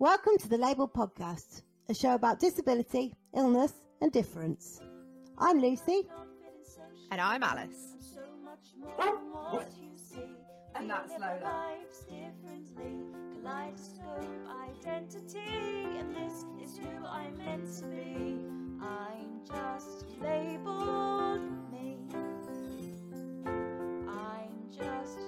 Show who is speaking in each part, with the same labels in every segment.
Speaker 1: Welcome to the Label Podcast, a show about disability, illness, and difference. I'm Lucy.
Speaker 2: And I'm Alice.
Speaker 3: And that's Lola.
Speaker 4: Kaleidoscope identity, and this is who I'm meant to be. I'm just labeled me. I'm just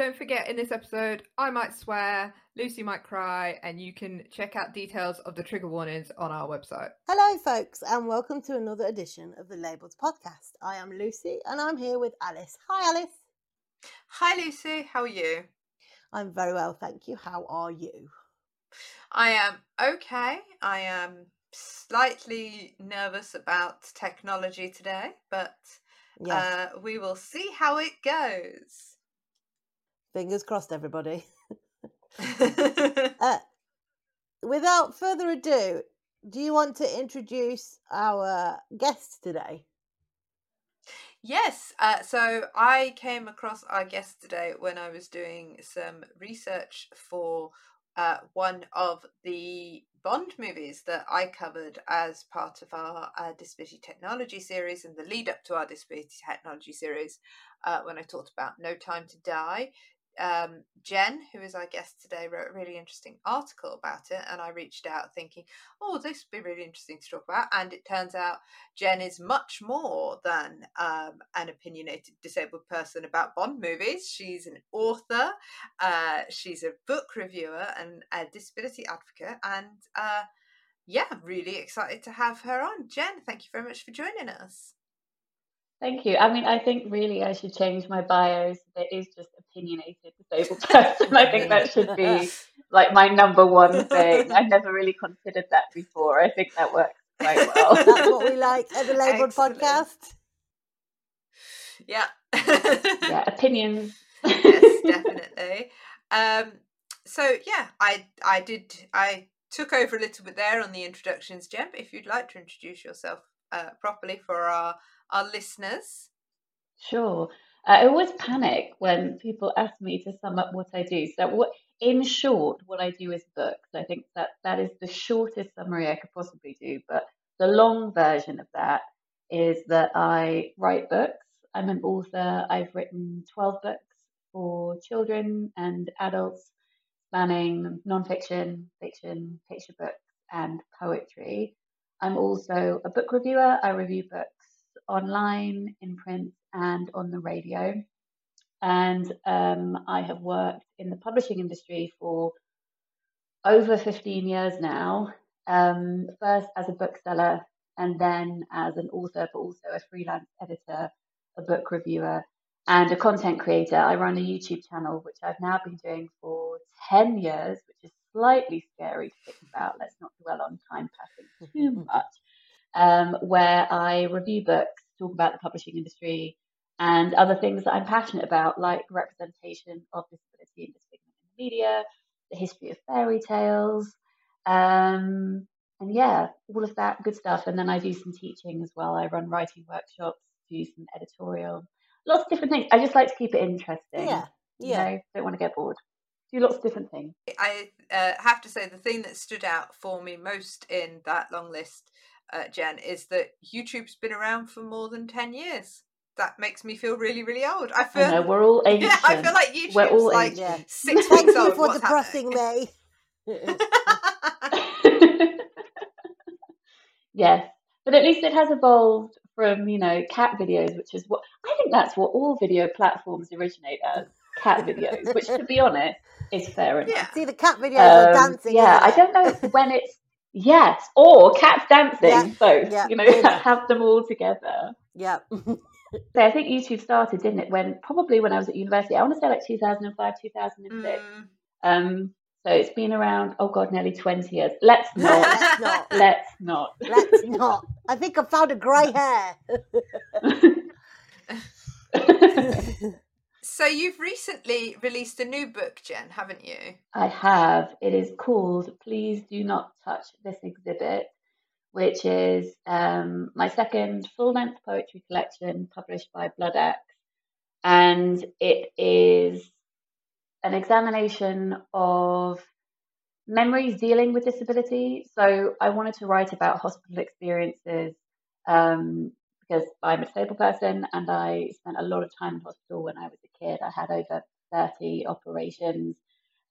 Speaker 2: Don't forget, in this episode, I might swear, Lucy might cry, and you can check out details of the trigger warnings on our website.
Speaker 1: Hello, folks, and welcome to another edition of the Labels Podcast. I am Lucy, and I'm here with Alice. Hi, Alice.
Speaker 2: Hi, Lucy. How are you?
Speaker 1: I'm very well, thank you. How are you?
Speaker 2: I am okay. I am slightly nervous about technology today, but
Speaker 1: Yes,
Speaker 2: uh, we will see how it goes.
Speaker 1: Fingers crossed, everybody. Uh, without further ado, do you want to introduce our guest today?
Speaker 2: Yes, uh, so I came across our guest today when I was doing some research for uh, one of the Bond movies that I covered as part of our uh, Disability Technology series and the lead up to our Disability Technology series uh, when I talked about No Time to Die. Um, Jen, who is our guest today, wrote a really interesting article about it, and I reached out thinking, oh, this would be really interesting to talk about. And it turns out Jen is much more than um, an opinionated disabled person about Bond movies. She's an author, uh, she's a book reviewer, and a disability advocate. And uh, yeah, really excited to have her on. Jen, thank you very much for joining us.
Speaker 5: Thank you. I mean, I think really I should change my bio so it is just opinionated disabled person. I think that should be like my number one thing. I've never really considered that before. I think that works quite well.
Speaker 1: That's what we like at the Labeled
Speaker 2: Excellent.
Speaker 1: Podcast.
Speaker 2: Yeah.
Speaker 5: yeah, opinions.
Speaker 2: yes, definitely. Um, so yeah, I I did I took over a little bit there on the introductions, Jen. If you'd like to introduce yourself uh, properly for our our listeners,
Speaker 5: Sure. Uh, I always panic when people ask me to sum up what I do. So, what, in short, what I do is books. I think that that is the shortest summary I could possibly do. But the long version of that is that I write books. I'm an author. I've written 12 books for children and adults, spanning nonfiction, fiction, picture books, and poetry. I'm also a book reviewer. I review books online, in print, and on the radio. And um, I have worked in the publishing industry for over 15 years now. Um, first as a bookseller, and then as an author, but also a freelance editor, a book reviewer, and a content creator. I run a YouTube channel, which I've now been doing for 10 years, which is slightly scary to think about. Let's not dwell on time passing too much. Um, where I review books, talk about the publishing industry, and other things that I'm passionate about, like representation of disability and disfigurement in the media, the history of fairy tales, um, and yeah, all of that good stuff. And then I do some teaching as well. I run writing workshops, do some editorial, lots of different things. I just like to keep it interesting.
Speaker 1: Yeah,
Speaker 5: You
Speaker 1: yeah.
Speaker 5: know, don't want to get bored. Do lots of different things.
Speaker 2: I uh, have to say the thing that stood out for me most in that long list, uh, Jen, is that YouTube's been around for more than ten years. That makes me feel really, really old. I
Speaker 5: I
Speaker 2: feel.
Speaker 5: know we're all ancient.
Speaker 2: yeah, I feel like YouTube's
Speaker 5: We're all
Speaker 2: like
Speaker 1: Yeah.
Speaker 2: six
Speaker 1: Thank
Speaker 2: weeks
Speaker 1: you
Speaker 2: old.
Speaker 1: for
Speaker 2: What's
Speaker 1: depressing
Speaker 2: happening?
Speaker 1: me.
Speaker 5: yes, but at least it has evolved from you know cat videos, which is what I think that's what all video platforms originate as cat videos. Which, to be honest, is fair enough.
Speaker 2: Yeah.
Speaker 1: See the cat videos or
Speaker 5: Um,
Speaker 1: dancing.
Speaker 5: yeah, I don't know when it's yes or cats dancing.
Speaker 1: Yeah,
Speaker 5: both.
Speaker 1: yeah,
Speaker 5: you know,
Speaker 1: yeah.
Speaker 5: have them all together.
Speaker 1: Yeah.
Speaker 5: So I think YouTube started, didn't it? When probably when I was at university. I want to say like 2005, 2006.
Speaker 2: Mm,
Speaker 5: Um, so it's been around. Oh God, nearly 20 years. Let's not.
Speaker 1: Let's not.
Speaker 5: let's not.
Speaker 1: Let's not. I think I found a grey hair.
Speaker 2: So you've recently released a new book, Jen, haven't you?
Speaker 5: I have. It is called Please Do Not Touch This Exhibit, which is um, my second full length poetry collection published by Bloodaxe. And it is an examination of memories dealing with disability. So I wanted to write about hospital experiences um, because I'm a disabled person and I spent a lot of time in hospital when I was a kid. I had over 30 operations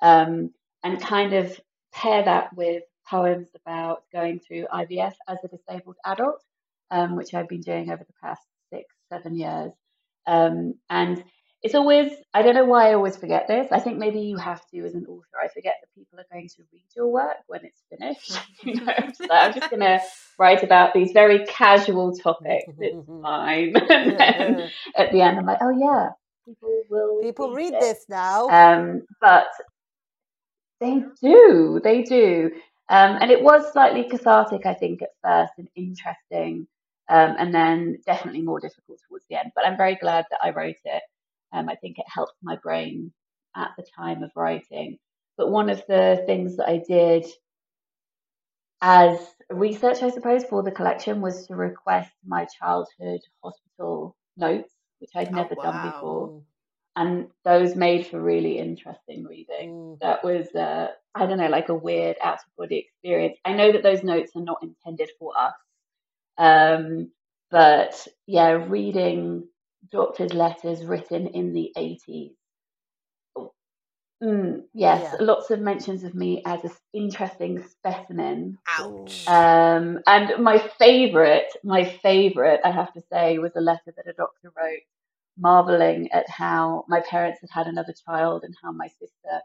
Speaker 5: um, and kind of pair that with poems about going through IVF as a disabled adult, um, which I've been doing over the past six, seven years. Um, and it's always, I don't know why I always forget this. I think maybe you have to as an author. I forget that people are going to read your work when it's finished. you know, so I'm just going to write about these very casual topics. It's fine. and then at the end, I'm like, oh yeah, people will.
Speaker 1: People read
Speaker 5: it.
Speaker 1: this now.
Speaker 5: Um, but they do, they do. Um, and it was slightly cathartic, I think, at first and interesting, um, and then definitely more difficult towards the end. But I'm very glad that I wrote it. Um, I think it helped my brain at the time of writing. But one of the things that I did as research, I suppose, for the collection was to request my childhood hospital notes, which I'd
Speaker 2: Oh,
Speaker 5: never done before. And those made for really interesting reading.
Speaker 1: Mm.
Speaker 5: That was, uh, I don't know, like a weird out of body experience. I know that those notes are not intended for us. Um, but yeah, reading doctor's letters written in the 80s. Mm, yes,
Speaker 1: Yeah.
Speaker 5: lots of mentions of me as an interesting specimen.
Speaker 2: Ouch.
Speaker 5: Um, and my favorite, my favorite, I have to say, was a letter that a doctor wrote, marveling at how my parents had had another child and how my sister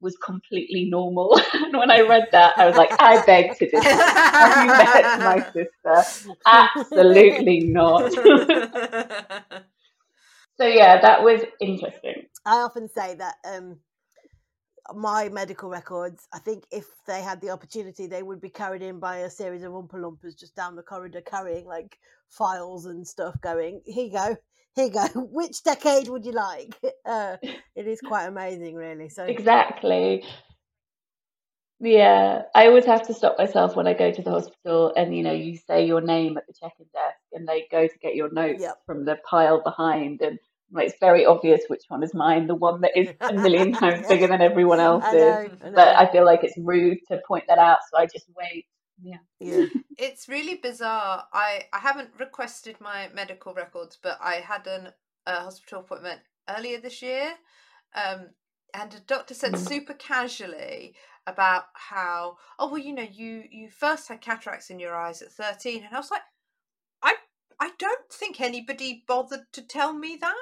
Speaker 5: was completely normal. and when I read that, I was like, I beg to differ. Have you met my sister? Absolutely not. so yeah, that was interesting.
Speaker 1: I often say that um, my medical records, I think if they had the opportunity, they would be carried in by a series of Oompa Loompas just down the corridor carrying like files and stuff going, here you go, here you go. Which decade would you like? Uh, it is quite amazing, really. So,
Speaker 5: Exactly. Yeah, I always have to stop myself when I go to the hospital and you know, you say your name at the check-in desk and they go to get your notes
Speaker 1: Yep.
Speaker 5: from the pile behind and like, it's very obvious which one is mine, the one that is a million times bigger than everyone
Speaker 1: I
Speaker 5: else's.
Speaker 1: know, I
Speaker 5: But. I feel like it's rude to point that out, so I just wait. Yeah.
Speaker 1: yeah.
Speaker 2: it's really bizarre. I I haven't requested my medical records, but I had an a hospital appointment earlier this year, um, and a doctor said super casually about how oh well you know you you first had cataracts in your eyes at thirteen, and I was like I I don't think anybody bothered to tell me that.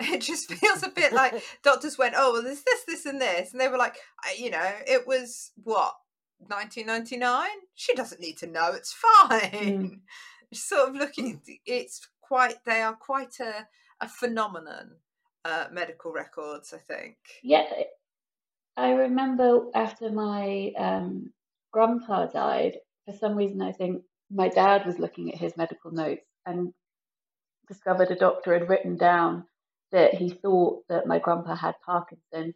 Speaker 2: It just feels a bit like doctors went, oh, well, there's this, this, and this. And they were like, you know, it was what, 1999? She doesn't need to know. It's fine. Sort of looking, it's quite, they are quite a, a phenomenon, uh, medical records, I think.
Speaker 5: Yeah, I remember after my um, grandpa died, for some reason, I think my dad was looking at his medical notes and discovered a doctor had written down that he thought that my grandpa had Parkinson's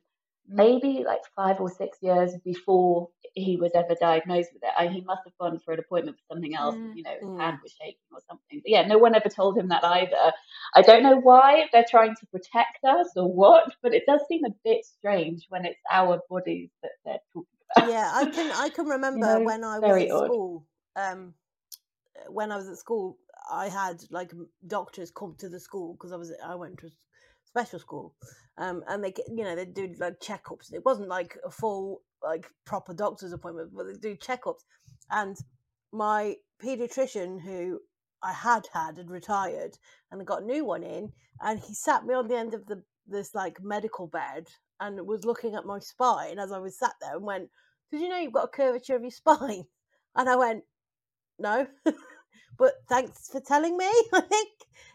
Speaker 5: maybe like five or six years before he was ever diagnosed with it. I, he must have gone for an appointment for something else, and, you know, his
Speaker 1: Mm.
Speaker 5: hand was shaking or something. But yeah, no one ever told him that either. I don't know why they're trying to protect us or what, but it does seem a bit strange when it's our bodies that they're talking about.
Speaker 1: yeah, I can I can remember
Speaker 5: know,
Speaker 1: when I was at
Speaker 5: odd.
Speaker 1: school. Um, when I was at school, I had like doctors come to the school because I was I went to special school, um, and they you know they do like checkups. It wasn't like a full like proper doctor's appointment, but they do checkups. And my pediatrician, who I had had, had retired, and I got a new one in, and he sat me on the end of the this like medical bed and was looking at my spine as I was sat there and went, "Did you know you've got a curvature of your spine?" And I went, "No." but thanks for telling me. I think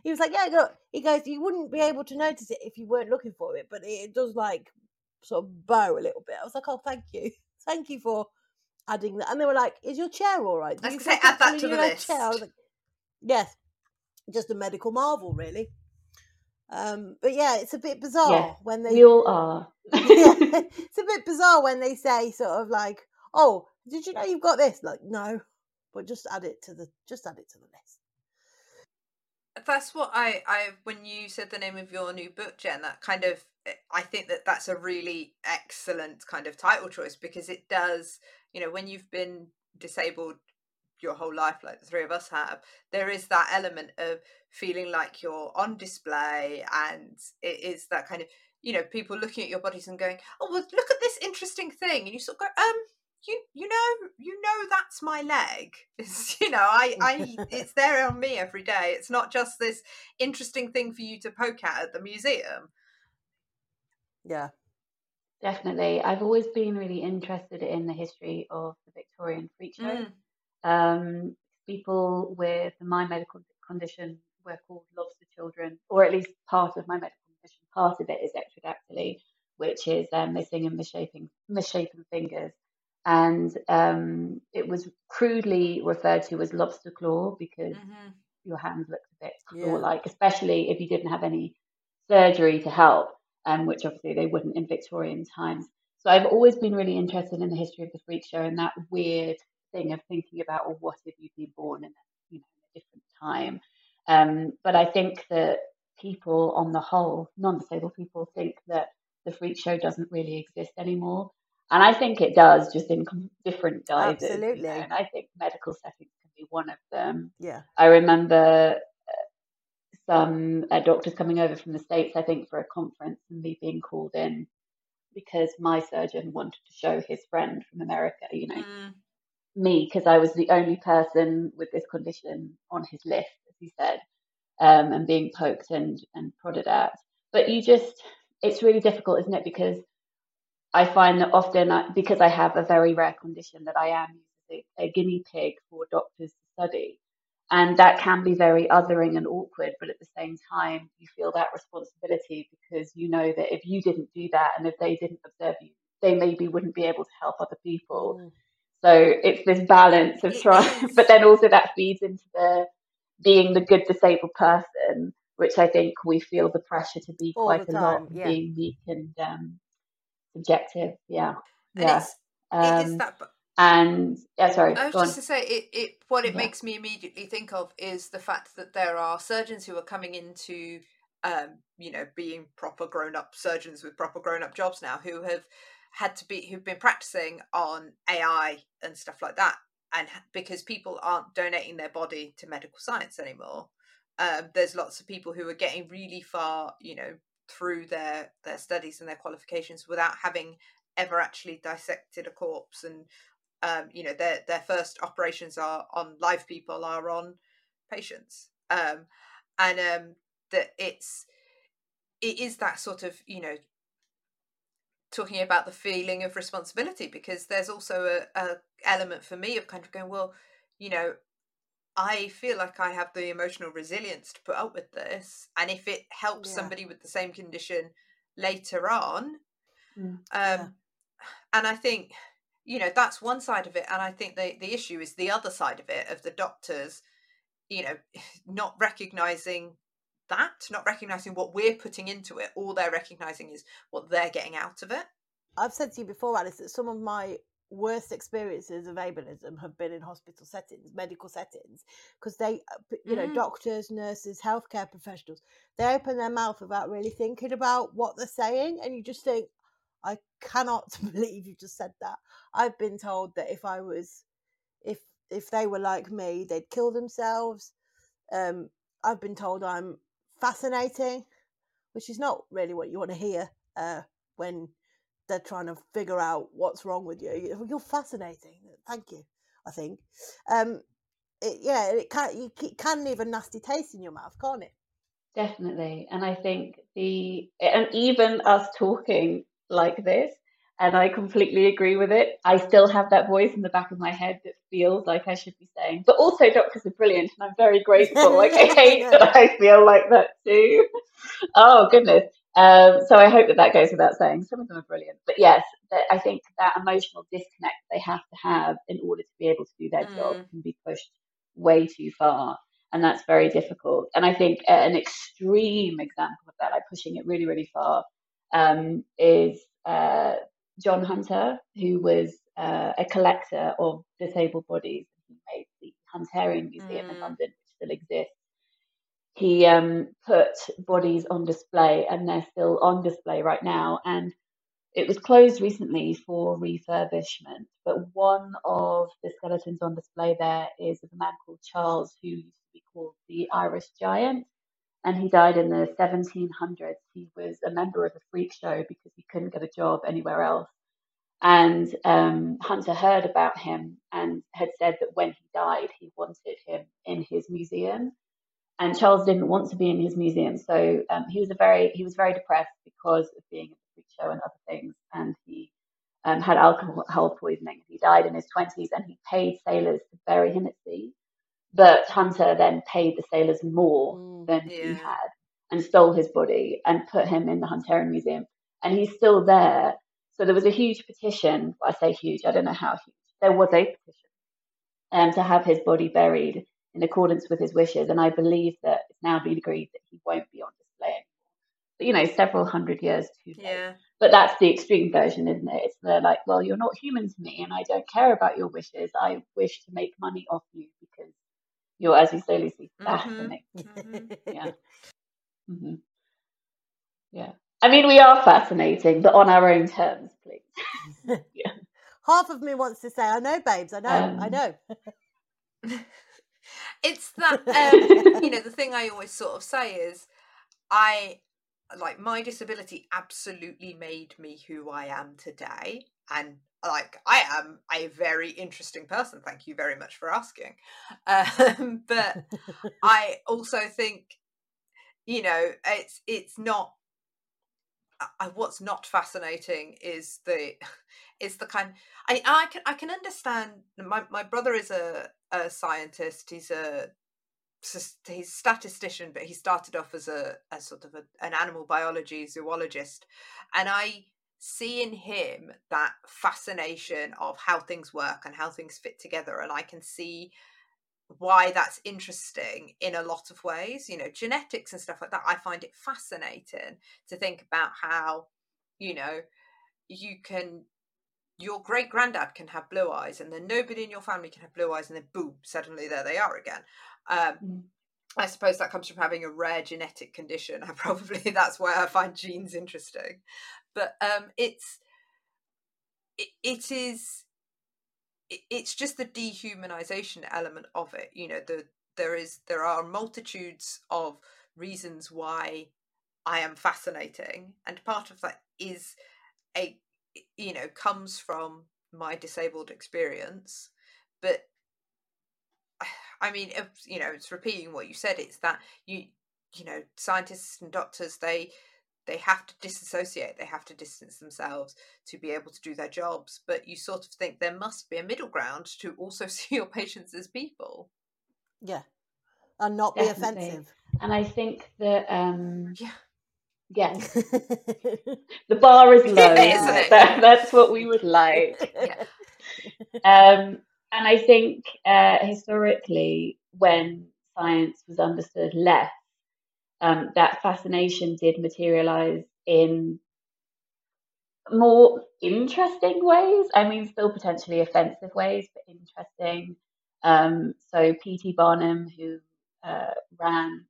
Speaker 1: he was like, "Yeah, go." He goes, "You wouldn't be able to notice it if you weren't looking for it, but it, it does like sort of bow a little bit." I was like, "Oh, thank you, thank you for adding that." And they were like, "Is your chair all right?"
Speaker 2: I was
Speaker 1: you
Speaker 2: gonna say, add that to the
Speaker 1: your chair?" I was
Speaker 2: list.
Speaker 1: like, "Yes, just a medical marvel, really." Um, but yeah, it's a bit bizarre when they
Speaker 5: We all are.
Speaker 1: yeah, it's a bit bizarre when they say sort of like, "Oh, did you know you've got this?" Like, no, but just add it to the just add it to the list.
Speaker 2: That's what I, I when you said the name of your new book, Jen, that kind of eh, I think that that's a really excellent kind of title choice because it does, you know, when you've been disabled your whole life like the three of us have there is that element of feeling like you're on display and it is that kind of you know people looking at your bodies and going oh well look at this interesting thing and you sort of go um you you know you know that's my leg it's, you know i i it's there on me every day it's not just this interesting thing for you to poke at at the museum
Speaker 1: Yeah,
Speaker 5: Definitely. I've always been really interested in the history of the Victorian freak show.
Speaker 2: Mm.
Speaker 5: Um, people with my medical condition were called lobster children, or at least part of my medical condition. Part of it is ectrodactyly, which is um, missing and misshapen, misshapen fingers. And um, it was crudely referred to as lobster claw because
Speaker 2: Mhm.
Speaker 5: your hands looked a bit claw-like, especially if you didn't have any surgery to help, um, which obviously they wouldn't in Victorian times. So I've always been really interested in the history of the freak show and that weird thing of thinking about, well, what if you'd been born in a, you know, a different time? Um, but I think that people on the whole, non-disabled people, think that the freak show doesn't really exist anymore. And I think it does, just in different guises. you know,
Speaker 1: Absolutely.
Speaker 5: And I think medical settings can be one of them.
Speaker 1: yeah,
Speaker 5: I remember uh, some uh, doctors coming over from the States, I think, for a conference and me being called in because my surgeon wanted to show his friend from America, you know,
Speaker 2: Mm.
Speaker 5: me, because I was the only person with this condition on his list, as he said, um, and being poked and, and prodded at. But you just, it's really difficult, isn't it? Because I find that often, I, because I have a very rare condition, that I am a, a guinea pig for doctors to study. And that can be very othering and awkward, but at the same time, you feel that responsibility because you know that if you didn't do that and if they didn't observe you, they maybe wouldn't be able to help other people.
Speaker 1: Mm.
Speaker 5: So it's this balance of trying, but then also that feeds into the being the good disabled person, which I think we feel the pressure to be
Speaker 1: All
Speaker 5: quite a lot,
Speaker 1: yeah.
Speaker 5: being meek and um, subjective. Yeah,
Speaker 2: and
Speaker 5: yeah.
Speaker 2: it's it is
Speaker 5: Um,
Speaker 2: that
Speaker 5: and yeah, sorry,
Speaker 2: I was
Speaker 5: on.
Speaker 2: just to say it, it what it
Speaker 5: Yeah.
Speaker 2: makes me immediately think of is the fact that there are surgeons who are coming into um, you know, being proper grown up surgeons with proper grown up jobs now who have had to be who've been practicing on AI and stuff like that. And because people aren't donating their body to medical science anymore, um, there's lots of people who are getting really far, you know, through their their studies and their qualifications without having ever actually dissected a corpse and um, you know their their first operations are on live people are on patients. Um, and um, that it's it is that sort of you know talking about the feeling of responsibility because there's also a, a element for me of kind of going well you know I feel like I have the emotional resilience to put up with this and if it helps
Speaker 1: Yeah.
Speaker 2: somebody with the same condition later on
Speaker 5: Mm.
Speaker 2: um
Speaker 1: Yeah.
Speaker 2: and I think you know that's one side of it and I think the the issue is the other side of it of the doctors you know not recognizing that not recognizing what we're putting into it all they're recognizing is what they're getting out of it
Speaker 1: I've said to you before, Alice, that some of my worst experiences of ableism have been in hospital settings, medical settings, because they, uh, you know,
Speaker 2: Mm.
Speaker 1: doctors, nurses, healthcare professionals, they open their mouth without really thinking about what they're saying, and you just think, I cannot believe you just said that. I've been told that if I was, if if they were like me, they'd kill themselves. Um, I've been told I'm fascinating, which is not really what you want to hear uh, when they're trying to figure out what's wrong with you. You- You're fascinating. Thank you. I think. Um, it, yeah, it can you can leave a nasty taste in your mouth, can't it?
Speaker 5: Definitely. And I think the, and even us talking like this, and I completely agree with it, I still have that voice in the back of my head that feels like I should be saying, but also doctors are brilliant and I'm very grateful. Like I hate that I feel like that too. Oh, goodness. Um, so I hope that that goes without saying. Some of them are brilliant. But yes, that I think that emotional disconnect they have to have in order to be able to do their job
Speaker 2: Mm.
Speaker 5: can be pushed way too far and that's very difficult. And I think an extreme example of that, like pushing it really, really far, um, is uh, John Hunter, who was uh, a collector of disabled bodies. he made the Hunterian Museum in
Speaker 2: Mm.
Speaker 5: London, which still exists. He um, put bodies on display, and they're still on display right now. And it was closed recently for refurbishment, but one of the skeletons on display there is of a man called Charles, who used to be called the Irish Giant, and he died in the 1700s. He was a member of a freak show because he couldn't get a job anywhere else. And um, Hunter heard about him and had said that when he died, he wanted him in his museum. And Charles didn't want to be in his museum, so um, he was a very he was very depressed because of being at the freak show and other things. And he um, had alcohol poisoning. He died in his twenties, and he paid sailors to bury him at sea. But Hunter then paid the sailors more
Speaker 1: Mm.
Speaker 5: than he had and stole his body and put him in the Hunterian Museum. And he's still there. So there was a huge petition. I say huge, I don't know how huge. There was a petition um, to have his body buried in accordance with his wishes. And I believe that it's now been agreed that he won't be on display anymore. But, you know, several hundred years too late.
Speaker 2: Yeah.
Speaker 5: But that's the extreme version, isn't it? It's the like, well, you're not human to me, and I don't care about your wishes. I wish to make money off you because you're, as you say, Lucy, fascinating.
Speaker 2: Mhm.
Speaker 5: Yeah. hmm Yeah. I mean, we are fascinating, but on our own terms, please. yeah.
Speaker 1: Half of me wants to say, I know, babes, I know, I
Speaker 5: Um,
Speaker 1: know.
Speaker 2: it's that um, you know the thing I always sort of say is I like my disability absolutely made me who I am today and like I am a very interesting person thank you very much for asking. Um, but I also think you know it's it's not I, what's not fascinating is the is the kind I I can I can understand my my brother is a a scientist. He's a he's a statistician but he started off as a as sort of a, an animal biology zoologist. And I see in him that fascination of how things work and how things fit together. And I can see why that's interesting in a lot of ways. You know genetics and stuff like that i find it fascinating to think about how you know you can your great granddad can have blue eyes and then nobody in your family can have blue eyes and then boom suddenly there they are again. Um,
Speaker 5: Mm.
Speaker 2: i suppose that comes from having a rare genetic condition. I probably that's why i find genes interesting. But um it's it, it is it- it's just the dehumanization element of it you know the there is there are multitudes of reasons why i am fascinating and part of that is a you know comes from my disabled experience. But i mean if, you know it's repeating what you said it's that you you know scientists and doctors they they have to disassociate they have to distance themselves to be able to do their jobs. But you sort of think there must be a middle ground to also see your patients as people.
Speaker 1: Yeah. And not be offensive.
Speaker 5: And I think that, um,
Speaker 2: yeah
Speaker 5: yeah, the bar is low.
Speaker 2: Yeah,
Speaker 5: isn't
Speaker 2: isn't
Speaker 5: it?
Speaker 2: it?
Speaker 5: That, that's what we would like.
Speaker 2: yeah
Speaker 5: Um, and I think uh, historically, when science was understood less, um, that fascination did materialize in more interesting ways. I mean, still potentially offensive ways, but interesting. Um, so P.T. Barnum, who uh, ran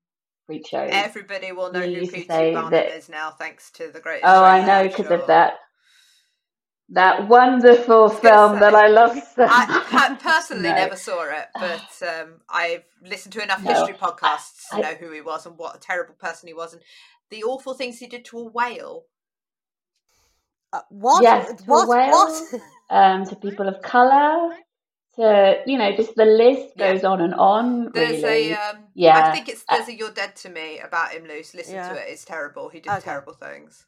Speaker 5: freak shows.
Speaker 2: everybody will know
Speaker 5: You
Speaker 2: who
Speaker 5: to
Speaker 2: P.T. Barnum
Speaker 5: that-
Speaker 2: is now thanks to the great
Speaker 5: Oh, I know because
Speaker 2: Offshore.
Speaker 5: of that that wonderful film that I love so
Speaker 2: I per- personally
Speaker 5: No.
Speaker 2: never saw it, but um, I've listened to enough
Speaker 5: No,
Speaker 2: history podcasts to
Speaker 5: I-
Speaker 2: know who he was and what a terrible person he was, and the awful things he did to a whale.
Speaker 1: Uh, what?
Speaker 5: Yes, to
Speaker 1: what?
Speaker 5: whale.
Speaker 1: What?
Speaker 5: um, to people of color, to you know, just the list
Speaker 2: Yeah.
Speaker 5: goes on and on.
Speaker 2: There's
Speaker 5: really,
Speaker 2: a, um, I think it's there's a "You're Dead to Me" about him. Luce, listen
Speaker 1: Yeah.
Speaker 2: to it. It's terrible. He did
Speaker 1: Okay.
Speaker 2: terrible things.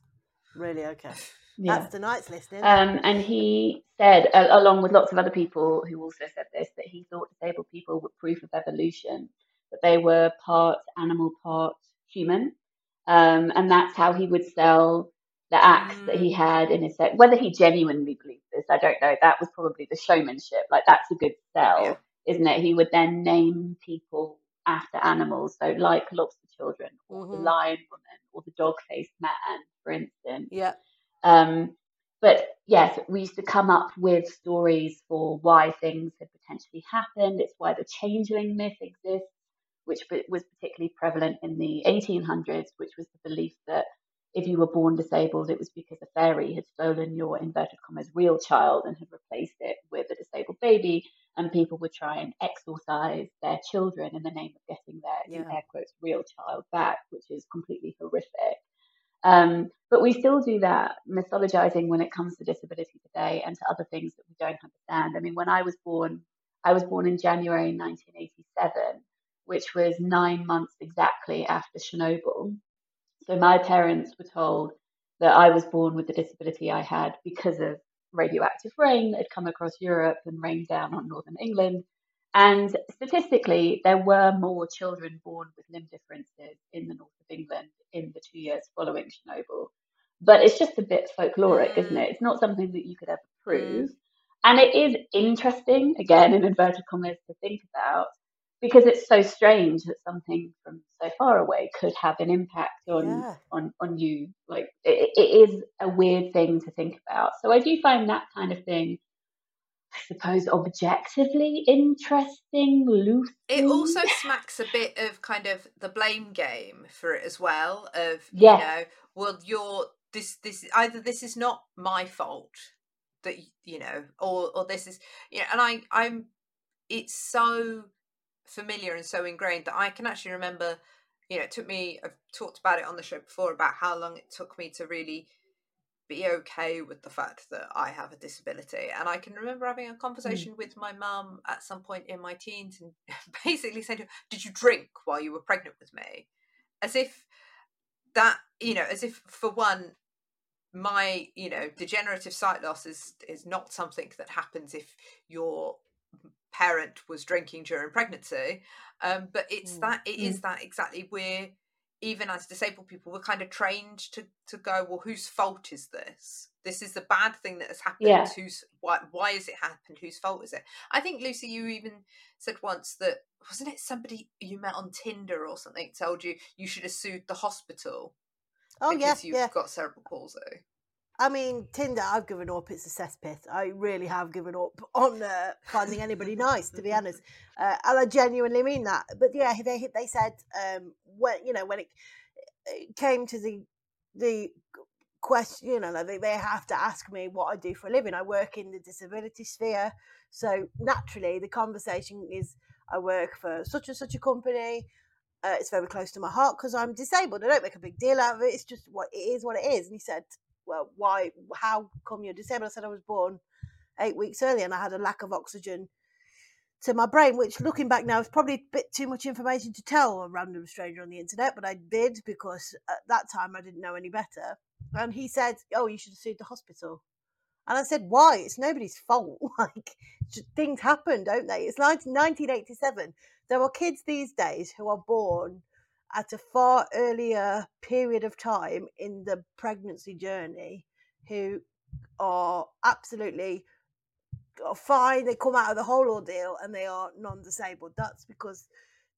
Speaker 1: really? Okay.
Speaker 5: yeah.
Speaker 1: That's tonight's listening.
Speaker 5: Um, and he said, a- along with lots of other people who also said this, that he thought disabled people were proof of evolution, that they were part animal, part human. Um, and that's how he would sell the axe that he had in his set. Whether he genuinely believed this, I don't know. That was probably the showmanship. Like, that's a good sell,
Speaker 2: Yeah.
Speaker 5: isn't it? He would then name people after animals. So, like Lobster Children, or the
Speaker 1: Mhm.
Speaker 5: Lion Woman, or the Dog Faced Man, for instance.
Speaker 1: yeah.
Speaker 5: Um, but yes, we used to come up with stories for why things had potentially happened. It's why the changeling myth exists, which was particularly prevalent in the 1800s, which was the belief that if you were born disabled, it was because a fairy had stolen your inverted commas real child and had replaced it with a disabled baby, and people would try and exorcise their children in the name of getting their yeah. air quotes real child back, which is completely horrific. Um, but we still do that mythologizing when it comes to disability today and to other things that we don't understand. I mean, when I was born, I was born in January 1987, which was nine months exactly after Chernobyl. So my parents were told that I was born with the disability I had because of radioactive rain that had come across Europe and rained down on northern England. And statistically, there were more children born with limb differences in the north of England in the two years following Chernobyl. But it's just a bit folkloric, isn't it? It's not something that you could ever prove. Mm. And it is interesting, again, in inverted commas, to think about because it's so strange that something from so far away could have an impact on yeah. on on you like it, it is a weird thing to think about so i do find that kind of thing i suppose objectively interesting Luce
Speaker 2: it also smacks a bit of kind of the blame game for it as well of
Speaker 5: yeah.
Speaker 2: you know well you're this this either this is not my fault that you know or or this is you know and i i'm it's so familiar and so ingrained that I can actually remember, you know, it took me, I've talked about it on the show before about how long it took me to really be okay with the fact that I have a disability. And I can remember having a mm. conversation mm. with my mum at some point in my teens and basically saying Did you drink while you were pregnant with me? As if that, you know, as if for one, my, you know, degenerative sight loss is is not something that happens if you're parent was drinking during pregnancy um, but it's mm. that it mm. is that exactly we're even as disabled people we're kind of trained to to go well whose fault is this this is the bad thing that has happened yeah. who's why why has it happened whose fault is it i think lucy you even said once that wasn't it somebody you met on tinder or something told you you should have sued the hospital
Speaker 1: oh
Speaker 2: because
Speaker 1: yeah
Speaker 2: you've
Speaker 1: yeah.
Speaker 2: got cerebral palsy
Speaker 1: I mean, Tinder, I've given up. It's a cesspit. I really have given up on uh, finding anybody nice, to be honest. Uh, and I genuinely mean that. But yeah, they they said um, when you know when it, it came to the the question, you know, they they have to ask me what I do for a living. I work in the disability sphere, so naturally the conversation is I work for such and such a company. Uh, it's very close to my heart because I'm disabled. I don't make a big deal out of it. It's just what it is, what it is. And he said, well, why, how come you're disabled? I said I was born eight weeks early and I had a lack of oxygen to my brain, which looking back now is probably a bit too much information to tell a random stranger on the internet, but I did because at that time I didn't know any better. And he said, Oh, you should have sued the hospital. And I said, Why? It's nobody's fault. like, things happen, don't they? It's like 1987. There are kids these days who are born at a far earlier period of time in the pregnancy journey who are absolutely fine. They come out of the whole ordeal and they are non disabled. That's because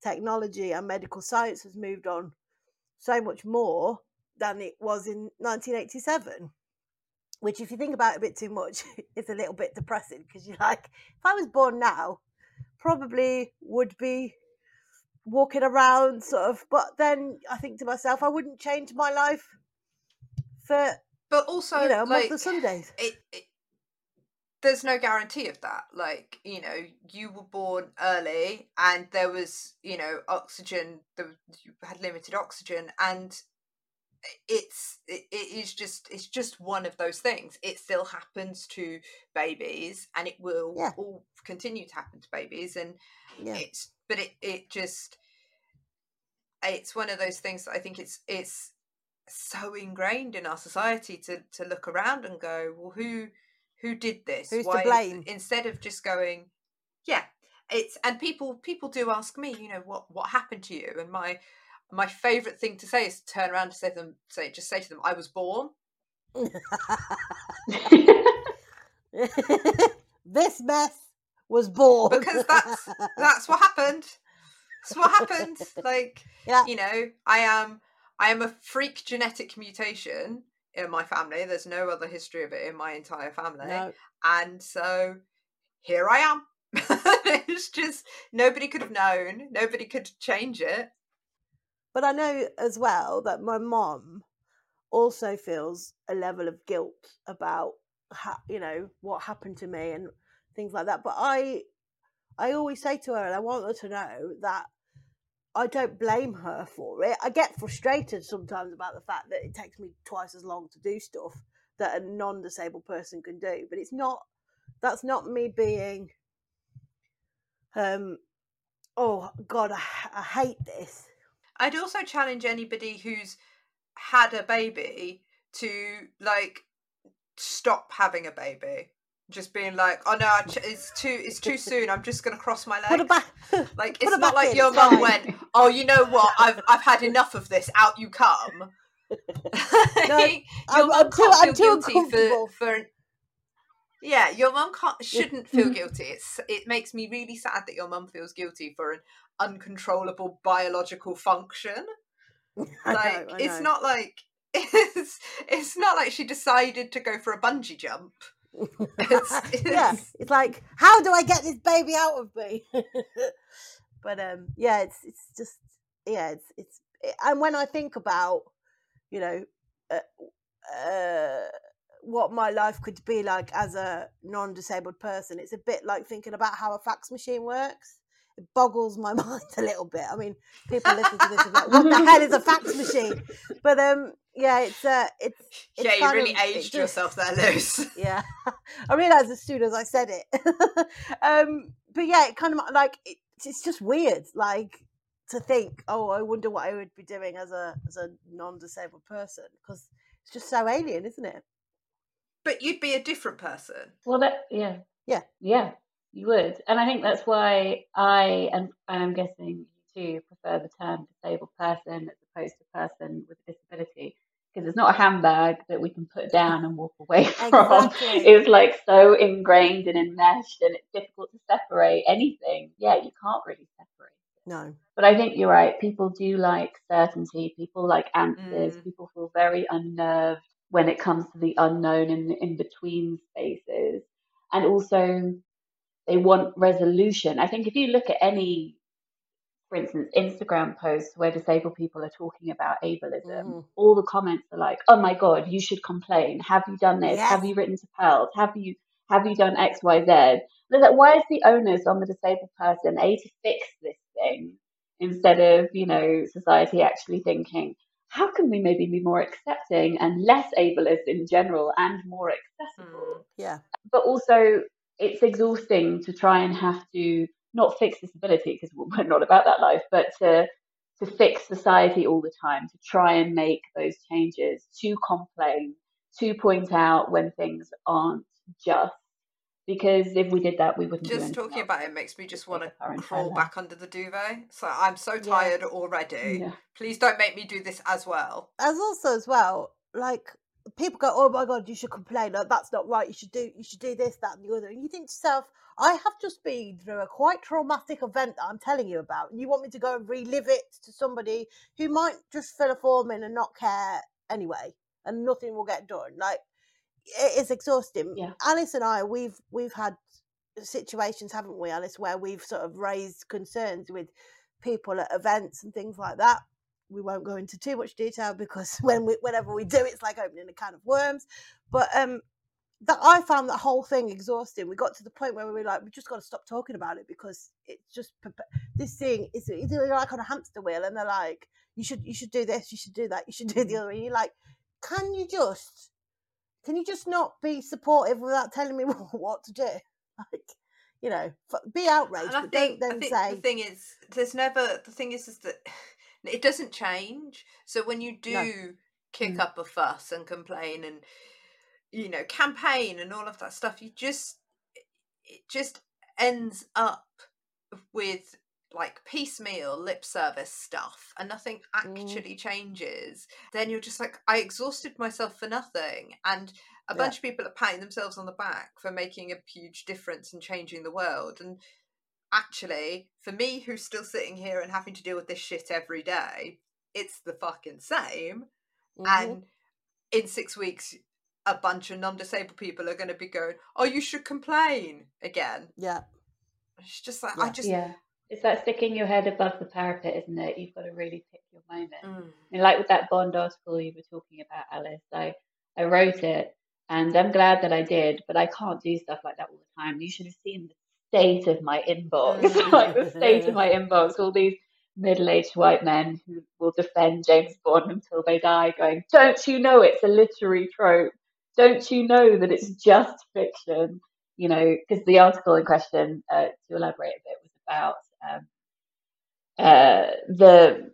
Speaker 1: technology and medical science has moved on so much more than it was in 1987. Which, if you think about it a bit too much, is a little bit depressing because you're like, if I was born now, probably would be walking around sort of but then i think to myself i wouldn't change my life for
Speaker 2: but also
Speaker 1: you know a
Speaker 2: like,
Speaker 1: month of sundays
Speaker 2: it, it, there's no guarantee of that like you know you were born early and there was you know oxygen the, you had limited oxygen and it's it, it is just it's just one of those things it still happens to babies and it will
Speaker 1: yeah.
Speaker 2: all continue to happen to babies and
Speaker 1: yeah.
Speaker 2: it's but it it just it's one of those things that I think it's it's so ingrained in our society to to look around and go, well, who who did this?
Speaker 1: Who's Why, to blame?
Speaker 2: Instead of just going, yeah, it's and people people do ask me, you know, what what happened to you? And my my favorite thing to say is to turn around to say to them, say just say to them, I was born.
Speaker 1: this mess was born
Speaker 2: because that's that's what happened. That's what happened. Like,
Speaker 1: yeah.
Speaker 2: you know, I am I am a freak genetic mutation in my family. There's no other history of it in my entire family,
Speaker 1: no.
Speaker 2: and so here I am. it's just nobody could have known. Nobody could change it.
Speaker 1: But I know as well that my mom also feels a level of guilt about ha- you know what happened to me and things like that. But I I always say to her, and I want her to know that I don't blame her for it. I get frustrated sometimes about the fact that it takes me twice as long to do stuff that a non-disabled person can do, but it's not. That's not me being. Um. Oh God, I, I hate this.
Speaker 2: I'd also challenge anybody who's had a baby to like stop having a baby. Just being like, oh no, ch- it's too, it's too soon. I'm just gonna cross my legs.
Speaker 1: back.
Speaker 2: Like it's
Speaker 1: it
Speaker 2: not like
Speaker 1: in,
Speaker 2: your mum went, oh, you know what? I've I've had enough of this. Out you come.
Speaker 1: No,
Speaker 2: your
Speaker 1: I'm,
Speaker 2: mum
Speaker 1: I'm too,
Speaker 2: can't feel guilty for for. Yeah, your mum can't shouldn't feel guilty. It's it makes me really sad that your mum feels guilty for an uncontrollable biological function.
Speaker 1: I
Speaker 2: Like
Speaker 1: know, I
Speaker 2: it's not like it's it's not like she decided to go for a bungee jump. It's,
Speaker 1: yeah,
Speaker 2: it's-
Speaker 1: it's like, how do I get this baby out of me? but um, yeah, it's it's just yeah, it's it's it, and when I think about you know uh, uh, what my life could be like as a non-disabled person, it's a bit like thinking about how a fax machine works. It boggles my mind a little bit. I mean, people listen to this and like, what the hell is a fax machine? But um, yeah, it's uh, it's it's
Speaker 2: yeah, you
Speaker 1: kind
Speaker 2: really
Speaker 1: of-
Speaker 2: aged
Speaker 1: just-
Speaker 2: yourself there, Luce.
Speaker 1: yeah i realized as soon as i said it um but yeah it kind of like it, it's just weird like to think oh i wonder what i would be doing as a as a non-disabled person because it's just so alien isn't it
Speaker 2: But you'd be a different person.
Speaker 5: Well, that yeah,
Speaker 1: Yeah.
Speaker 5: yeah, you would, and I think that's why I and I'm guessing you too prefer the term disabled person as opposed to person with a disability because it's not a handbag that we can put down and walk away from.
Speaker 1: Exactly.
Speaker 5: It's like so ingrained and enmeshed, and it's difficult to separate anything. Yeah, you can't really separate.
Speaker 1: no
Speaker 5: But I think you're right. People do like certainty. People like answers.
Speaker 2: Mm.
Speaker 5: People feel very unnerved when it comes to the unknown and the in between spaces. And also, they want resolution. I think if you look at any, for instance, Instagram posts where disabled people are talking about ableism,
Speaker 1: Mhm.
Speaker 5: all the comments are like, "Oh my god, you should complain. Have you done this? Have you written to PALS? Have you have you done X, Y, Z?" And it's like, why is the onus on the disabled person a to fix this thing instead of you know society actually thinking, how can we maybe be more accepting and less ableist in general and more accessible?
Speaker 2: Mm.
Speaker 1: yeah
Speaker 5: but also it's exhausting to try and have to not fix disability because we're not about that life, but to to fix society all the time, to try and make those changes, to complain, to point out when things aren't just. Because if we did that, we wouldn't
Speaker 2: Just
Speaker 5: anything
Speaker 2: talking
Speaker 5: else.
Speaker 2: about it makes me just want to
Speaker 5: Take up
Speaker 2: crawl
Speaker 5: life.
Speaker 2: back under the duvet. So I'm so
Speaker 1: Yeah.
Speaker 2: tired already.
Speaker 5: Yeah.
Speaker 2: Please don't make me do this as well.
Speaker 1: as also as well like people go oh my god you should complain. Like, that's not right. You should do you should do this that and the other. And you think to yourself i have just been through a quite traumatic event that i'm telling you about and you want me to go and relive it to somebody who might just fill a form in and not care anyway and nothing will get done. Like it is exhausting.
Speaker 5: Yeah.
Speaker 1: alice and i we've we've had situations haven't we alice where we've sort of raised concerns with people at events and things like that we won't go into too much detail because when we whenever we do it's like opening a can of worms. But um that i found that whole thing exhausting. We got to the point where we were like we just got to stop talking about it because it's just this thing is like on a hamster wheel and they're like you should you should do this you should do that you should do the other and you're like can you just can you just not be supportive without telling me what to do? Like you know be outraged
Speaker 2: And I
Speaker 1: but
Speaker 2: think,
Speaker 1: don't
Speaker 2: I
Speaker 1: then
Speaker 2: think
Speaker 1: say
Speaker 2: the thing is, there's never the thing is, is that it doesn't change. So when you do kick
Speaker 1: Mm.
Speaker 2: up a fuss and complain and you know campaign and all of that stuff, you just it just ends up with like piecemeal lip service stuff and nothing
Speaker 1: Mm.
Speaker 2: actually changes then you're just like i exhausted myself for nothing and a
Speaker 1: Yeah.
Speaker 2: bunch of people are patting themselves on the back for making a huge difference and changing the world and actually for me who's still sitting here and having to deal with this shit every day it's the fucking same
Speaker 1: Mhm.
Speaker 2: and in six weeks a bunch of non-disabled people are going to be going oh you should complain again
Speaker 1: yeah
Speaker 2: It's just like
Speaker 1: Yeah.
Speaker 2: I just
Speaker 5: Yeah. It's like sticking your head above the parapet, isn't it? You've got to really pick your moment.
Speaker 2: Mm.
Speaker 5: And like with that Bond article you were talking about, Alice, I, I wrote it and I'm glad that I did, but I can't do stuff like that all the time. You should have seen the state of my inbox, like the state of my inbox, all these middle aged white men who will defend James Bond until they die, going, Don't you know it's a literary trope? Don't you know that it's just fiction? You know, because the article in question, uh, to elaborate a bit, was about um, uh, the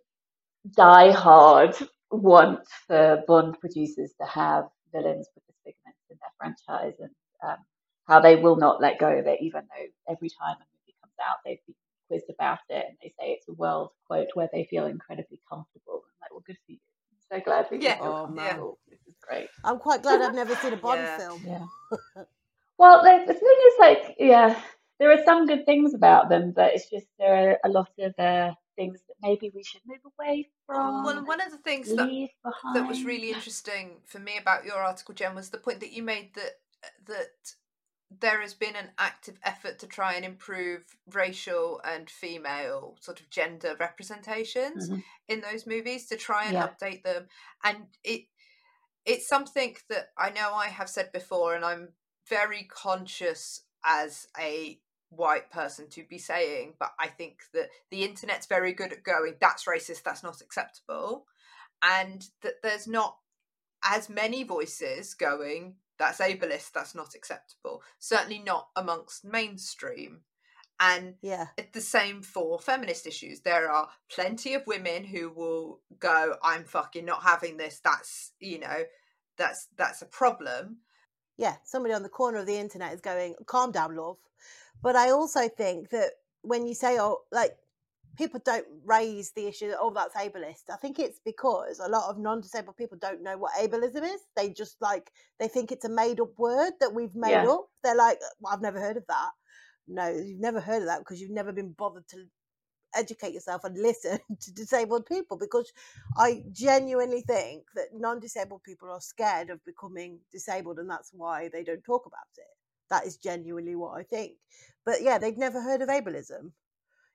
Speaker 5: die-hard want for Bond producers to have villains with the figments in their franchise and um, how they will not let go of it, even though every time a movie comes out, they've been quizzed about it and they say it's a world, quote, where they feel incredibly comfortable. I'm like, well, good for you. I'm so glad that you
Speaker 2: Yeah.
Speaker 5: feel
Speaker 1: Oh, man.
Speaker 5: comfortable. This is great.
Speaker 1: I'm quite glad I've never seen a Bond
Speaker 2: Yeah.
Speaker 1: film.
Speaker 5: Yeah. Well, the, the thing is, like, yeah, there are some good things about them, but it's just there are a lot of uh, things that maybe we should move away from,
Speaker 2: Well, one of the things that
Speaker 5: behind.
Speaker 2: that was really interesting for me about your article, Jen, was the point that you made that that there has been an active effort to try and improve racial and female sort of gender representations
Speaker 5: Mhm.
Speaker 2: in those movies to try and
Speaker 5: Yeah.
Speaker 2: update them and it it's something that I know I have said before and I'm very conscious as a white person to be saying but I think that the internet's very good at going that's racist that's not acceptable and that there's not as many voices going that's ableist that's not acceptable. Certainly not amongst mainstream. And
Speaker 1: Yeah.
Speaker 2: it's the same for feminist issues. There are plenty of women who will go i'm fucking not having this. That's you know that's that's a problem.
Speaker 1: Yeah, somebody on the corner of the internet is going, calm down, love. But I also think that when you say, oh, like, people don't raise the issue that, oh, that's ableist, I think it's because a lot of non disabled people don't know what ableism is. They just like, they think it's a made up word that we've made
Speaker 5: Yeah.
Speaker 1: up. They're like, uh, well, I've never heard of that. No, you've never heard of that because you've never been bothered to educate yourself and listen to disabled people because I genuinely think that non disabled people are scared of becoming disabled and that's why they don't talk about it. That is genuinely what I think. But yeah, they'd never heard of ableism.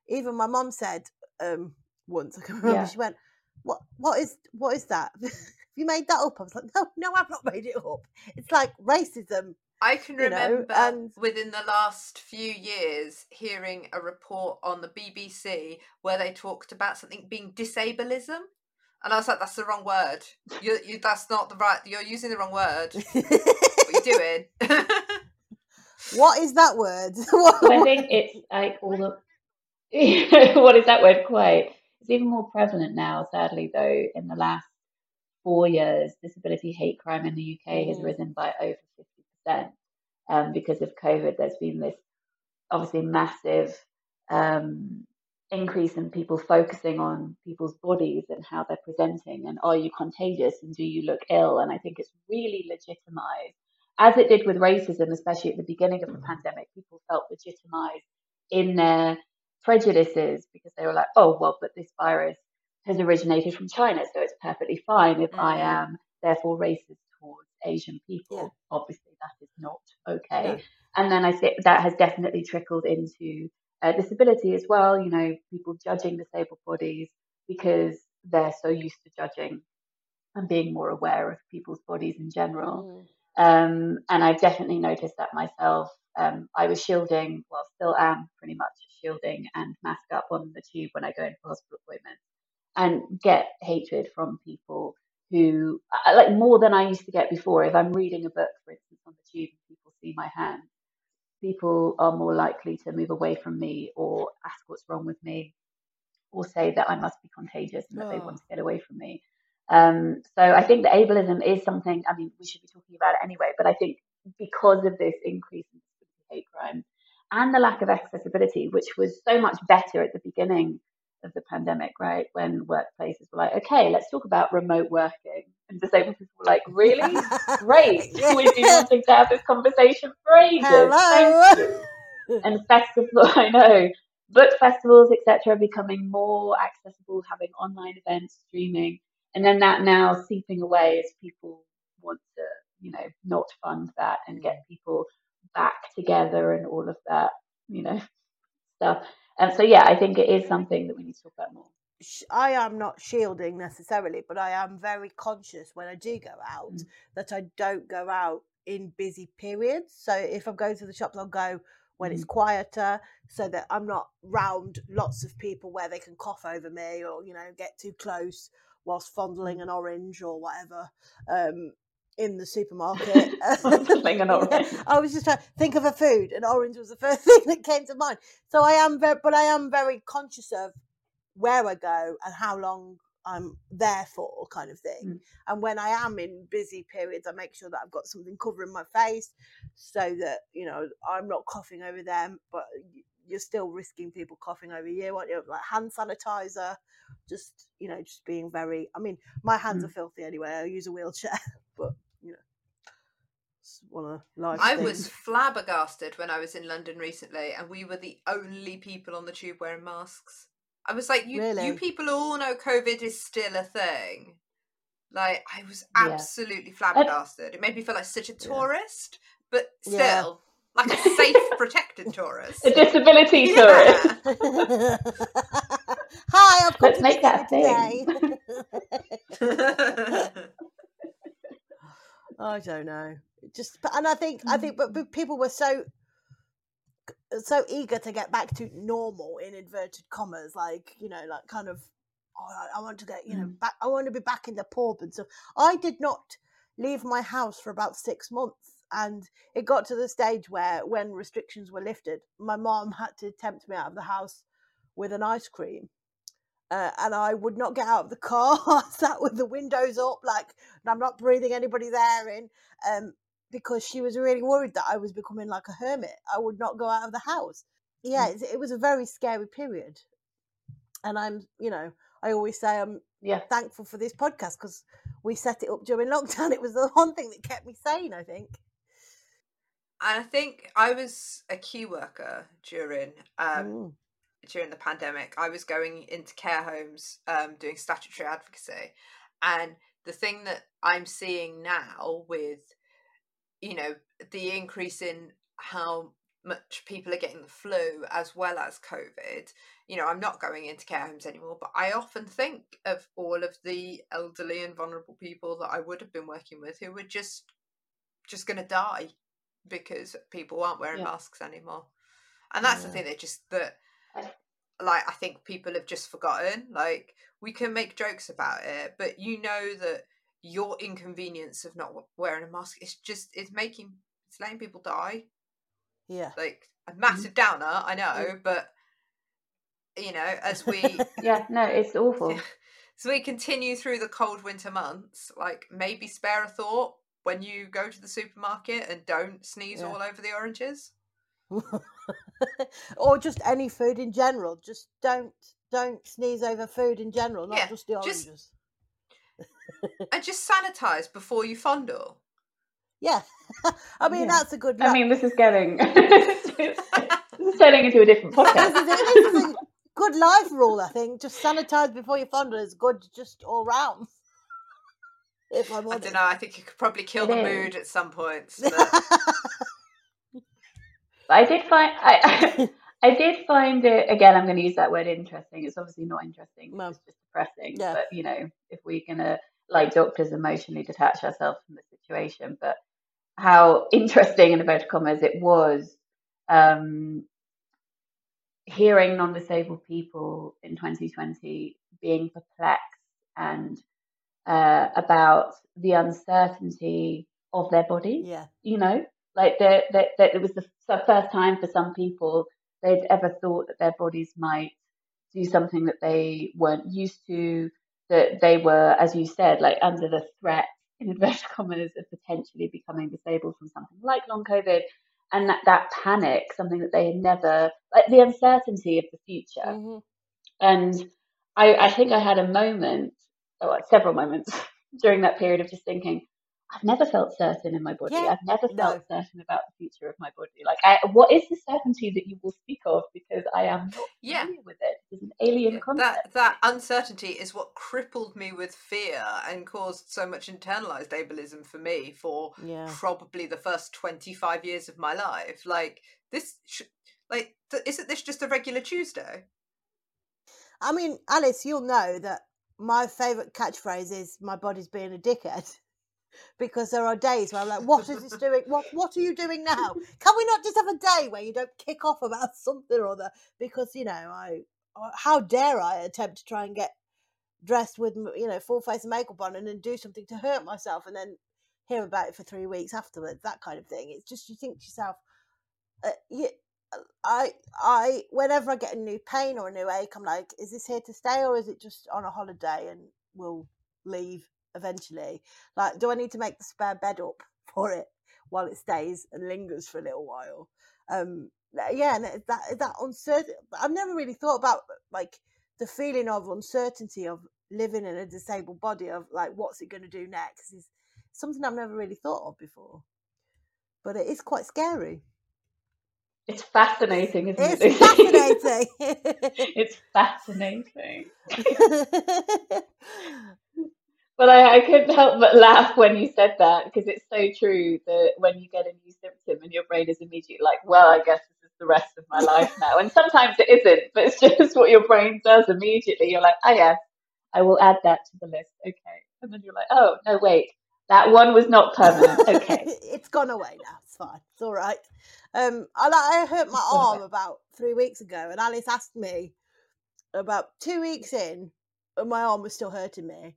Speaker 1: Even my mom said um, once, I can remember,
Speaker 5: Yeah.
Speaker 1: she went, What what is what is that? Have you made that up? I was like, No, no, I've not made it up. It's like racism.
Speaker 2: I can
Speaker 1: You know,
Speaker 2: remember
Speaker 1: and-
Speaker 2: within the last few years hearing a report on the BBC where they talked about something being disableism. And I was like, that's the wrong word. You, you, that's not the right, you're using the wrong word. What are you doing?
Speaker 1: what is that word? What-
Speaker 5: I think it's like all the what is that word quite? It's even more prevalent now, sadly, though, in the last four years, disability hate crime in the UK has
Speaker 1: Mhm.
Speaker 5: risen by over 50%. Um, because of COVID, there's been this obviously massive um, increase in people focusing on people's bodies and how they're presenting and are you contagious and do you look ill? And I think it's really legitimized, as it did with racism, especially at the beginning of the pandemic, people felt legitimized in their prejudices because they were like, oh, well, but this virus has originated from China, so it's perfectly fine if I
Speaker 2: Mhm.
Speaker 5: am therefore racist towards Asian people.
Speaker 1: Yeah.
Speaker 5: Obviously, that is not okay.
Speaker 1: No.
Speaker 5: And then I think that has definitely trickled into uh, disability as well. You know, people judging disabled bodies because they're so used to judging and being more aware of people's bodies in general.
Speaker 1: Mm.
Speaker 5: Um, and I've definitely noticed that myself. Um, I was shielding, well, still am pretty much shielding and mask up on the tube when I go in for hospital appointments and get hatred from people who, like, more than I used to get before. If I'm reading a book, for instance, on the tube and people see my hand, people are more likely to move away from me or ask what's wrong with me or say that I must be contagious and that they
Speaker 1: Oh.
Speaker 5: want to get away from me. Um, so I think that ableism is something, I mean, we should be talking about it anyway, but I think because of this increase in hate crime and the lack of accessibility, which was so much better at the beginning of the pandemic, right? When workplaces were like, okay, let's talk about remote working. And disabled people were like, really? Great.
Speaker 1: Yeah.
Speaker 5: We've been wanting to have this conversation for ages.
Speaker 1: Hello.
Speaker 5: Thank you and festival I know book festivals etc are becoming more accessible having online events streaming and then that now seeping away as people want to you know not fund that and get people back together and all of that you know stuff. And so, yeah, I think it is something that we need to talk about more.
Speaker 1: I am not shielding necessarily, but I am very conscious when I do go out
Speaker 5: Mm.
Speaker 1: that I don't go out in busy periods. So if I'm going to the shops, I'll go when it's quieter so that I'm not round lots of people where they can cough over me or, you know, get too close whilst fondling an orange or whatever um, in the supermarket.
Speaker 5: An orange.
Speaker 1: I was just trying to think of a food, and orange was the first thing that came to mind. So I am very, but I am very conscious of where I go and how long I'm there for, kind of thing.
Speaker 5: Mm.
Speaker 1: And when I am in busy periods, I make sure that I've got something covering my face so that you know I'm not coughing over them, but you're still risking people coughing over you. Aren't you? Like hand sanitizer, just you know, just being very. I mean, my hands
Speaker 5: Mm.
Speaker 1: are filthy anyway. I use a wheelchair, but you know, it's one of life's
Speaker 2: I
Speaker 1: things.
Speaker 2: was flabbergasted when I was in London recently, and we were the only people on the tube wearing masks. I was like, "You,
Speaker 1: Really?
Speaker 2: you people all know COVID is still a thing." Like, I was
Speaker 5: Yeah.
Speaker 2: absolutely flabbergasted. It made me feel like such a
Speaker 1: Yeah.
Speaker 2: tourist, but still
Speaker 1: Yeah.
Speaker 2: like a safe, protected tourist.
Speaker 5: A disability
Speaker 2: Yeah.
Speaker 5: tourist.
Speaker 1: Hi, I've come
Speaker 5: Let's
Speaker 1: to
Speaker 5: make that
Speaker 1: visit
Speaker 5: a
Speaker 1: you
Speaker 5: thing.
Speaker 1: I don't know. It Just, but- and I think, I think, but, but people were so, so eager to get back to normal in inverted commas, like you know, like kind of, oh, I- want to get, you know,
Speaker 5: Mm.
Speaker 1: back. I want to be back in the pub and so. I did not leave my house for about six months, and it got to the stage where, when restrictions were lifted, my mom had to tempt me out of the house with an ice cream. Uh, and I would not get out of the car. I sat with the windows up, like and I'm not breathing anybody's air in, um, because she was really worried that I was becoming like a hermit. I would not go out of the house. Yeah,
Speaker 5: Mm.
Speaker 1: it's, it was a very scary period, and I'm, you know, I always say I'm
Speaker 5: Yeah.
Speaker 1: thankful for this podcast because we set it up during lockdown. It was the one thing that kept me sane. I think.
Speaker 2: And I think I was a key worker during um,
Speaker 1: Mm.
Speaker 2: During the pandemic. I was going into care homes um, doing statutory advocacy, and the thing that I'm seeing now with you know the increase in how much people are getting the flu as well as COVID. You know, I'm not going into care homes anymore, but I often think of all of the elderly and vulnerable people that I would have been working with who were just just going to die because people aren't wearing
Speaker 5: Yeah.
Speaker 2: masks anymore. And that's the thing that just that like I think people have just forgotten. Like we can make jokes about it, but you know that your inconvenience of not wearing a mask is just it's making it's letting people die.
Speaker 1: Yeah.
Speaker 2: Like a mm-hmm. massive downer, I know, but you know, as we
Speaker 5: Yeah, no, it's awful.
Speaker 2: So we continue through the cold winter months, like maybe spare a thought when you go to the supermarket and don't sneeze
Speaker 1: Yeah.
Speaker 2: all over the oranges.
Speaker 1: or just any food in general. Just don't don't sneeze over food in general, not
Speaker 2: Yeah,
Speaker 1: just the
Speaker 2: just-
Speaker 1: oranges.
Speaker 2: And just sanitize before you fondle.
Speaker 1: Yeah, I mean
Speaker 5: Yeah.
Speaker 1: that's a good.
Speaker 5: I mean, this is getting this is turning into a different
Speaker 1: this,
Speaker 5: podcast.
Speaker 1: this is a good life rule. I think just sanitize before you fondle is good, just all round. If I'm
Speaker 2: I don't know. I think you could probably kill
Speaker 5: It
Speaker 2: the
Speaker 5: is.
Speaker 2: mood at some points. But
Speaker 5: But I did find I, I did find it again. I'm going to use that word interesting. It's obviously not interesting.
Speaker 1: No.
Speaker 5: It's just depressing.
Speaker 1: Yeah.
Speaker 5: But you know, if we're gonna like doctors emotionally detach ourselves from the situation, but how interesting in inverted commas it was um, hearing non-disabled people in 2020 being perplexed and uh, about the uncertainty of their body.
Speaker 1: yeah,
Speaker 5: you know, like that that that it was the first time for some people they'd ever thought that their bodies might do something that they weren't used to, that they were, as you said, like under the threat in inverted commas of potentially becoming disabled from something like long COVID, and that that panic, something that they had never, like the uncertainty of the future.
Speaker 1: hmm
Speaker 5: And I, I think I had a moment, or several moments during that period of just thinking, I've never felt certain in my body.
Speaker 1: Yeah,
Speaker 5: I've never
Speaker 1: no.
Speaker 5: felt certain about the future of my body. Like, I, what is the certainty that you will speak of? Because I am not
Speaker 2: Yeah.
Speaker 5: familiar with it. It's an alien
Speaker 2: Yeah,
Speaker 5: concept.
Speaker 2: that that uncertainty is what crippled me with fear and caused so much internalized ableism for me for
Speaker 1: yeah,
Speaker 2: probably the first 25 years of my life like this sh- Like, th- isn't this just a regular Tuesday?
Speaker 1: I mean, Alice, you'll know that my favourite catchphrase is "my body's being a dickhead," because there are days where I'm like, "What is this doing? What What are you doing now? Can we not just have a day where you don't kick off about something or other?" Because you know, I how dare I attempt to try and get dressed with you know full face makeup on and then do something to hurt myself and then hear about it for three weeks afterwards. That kind of thing. It's just you think to yourself, uh, you, I I whenever I get a new pain or a new ache, I'm like, is this here to stay or is it just on a holiday and we'll leave eventually? Like, do I need to make the spare bed up for it while it stays and lingers for a little while? Um, yeah, and that that uncertain. I've never really thought about like the feeling of uncertainty of living in a disabled body of like what's it going to do next is something I've never really thought of before. But it is quite scary.
Speaker 5: It's fascinating, isn't
Speaker 1: It's
Speaker 5: it?
Speaker 1: fascinating.
Speaker 5: it's fascinating. But I, I couldn't help but laugh when you said that because it's so true that when you get a new symptom and your brain is immediately like, well, I guess this is the rest of my life now. And sometimes it isn't, but it's just what your brain does immediately. You're like, oh, yeah, I will add that to the list. Okay. And then you're like, oh, no, wait, that one was not permanent. Okay.
Speaker 1: it's gone away now. It's fine. It's all right. Um, I, I hurt my arm about three weeks ago, and Alice asked me about two weeks in, and my arm was still hurting me,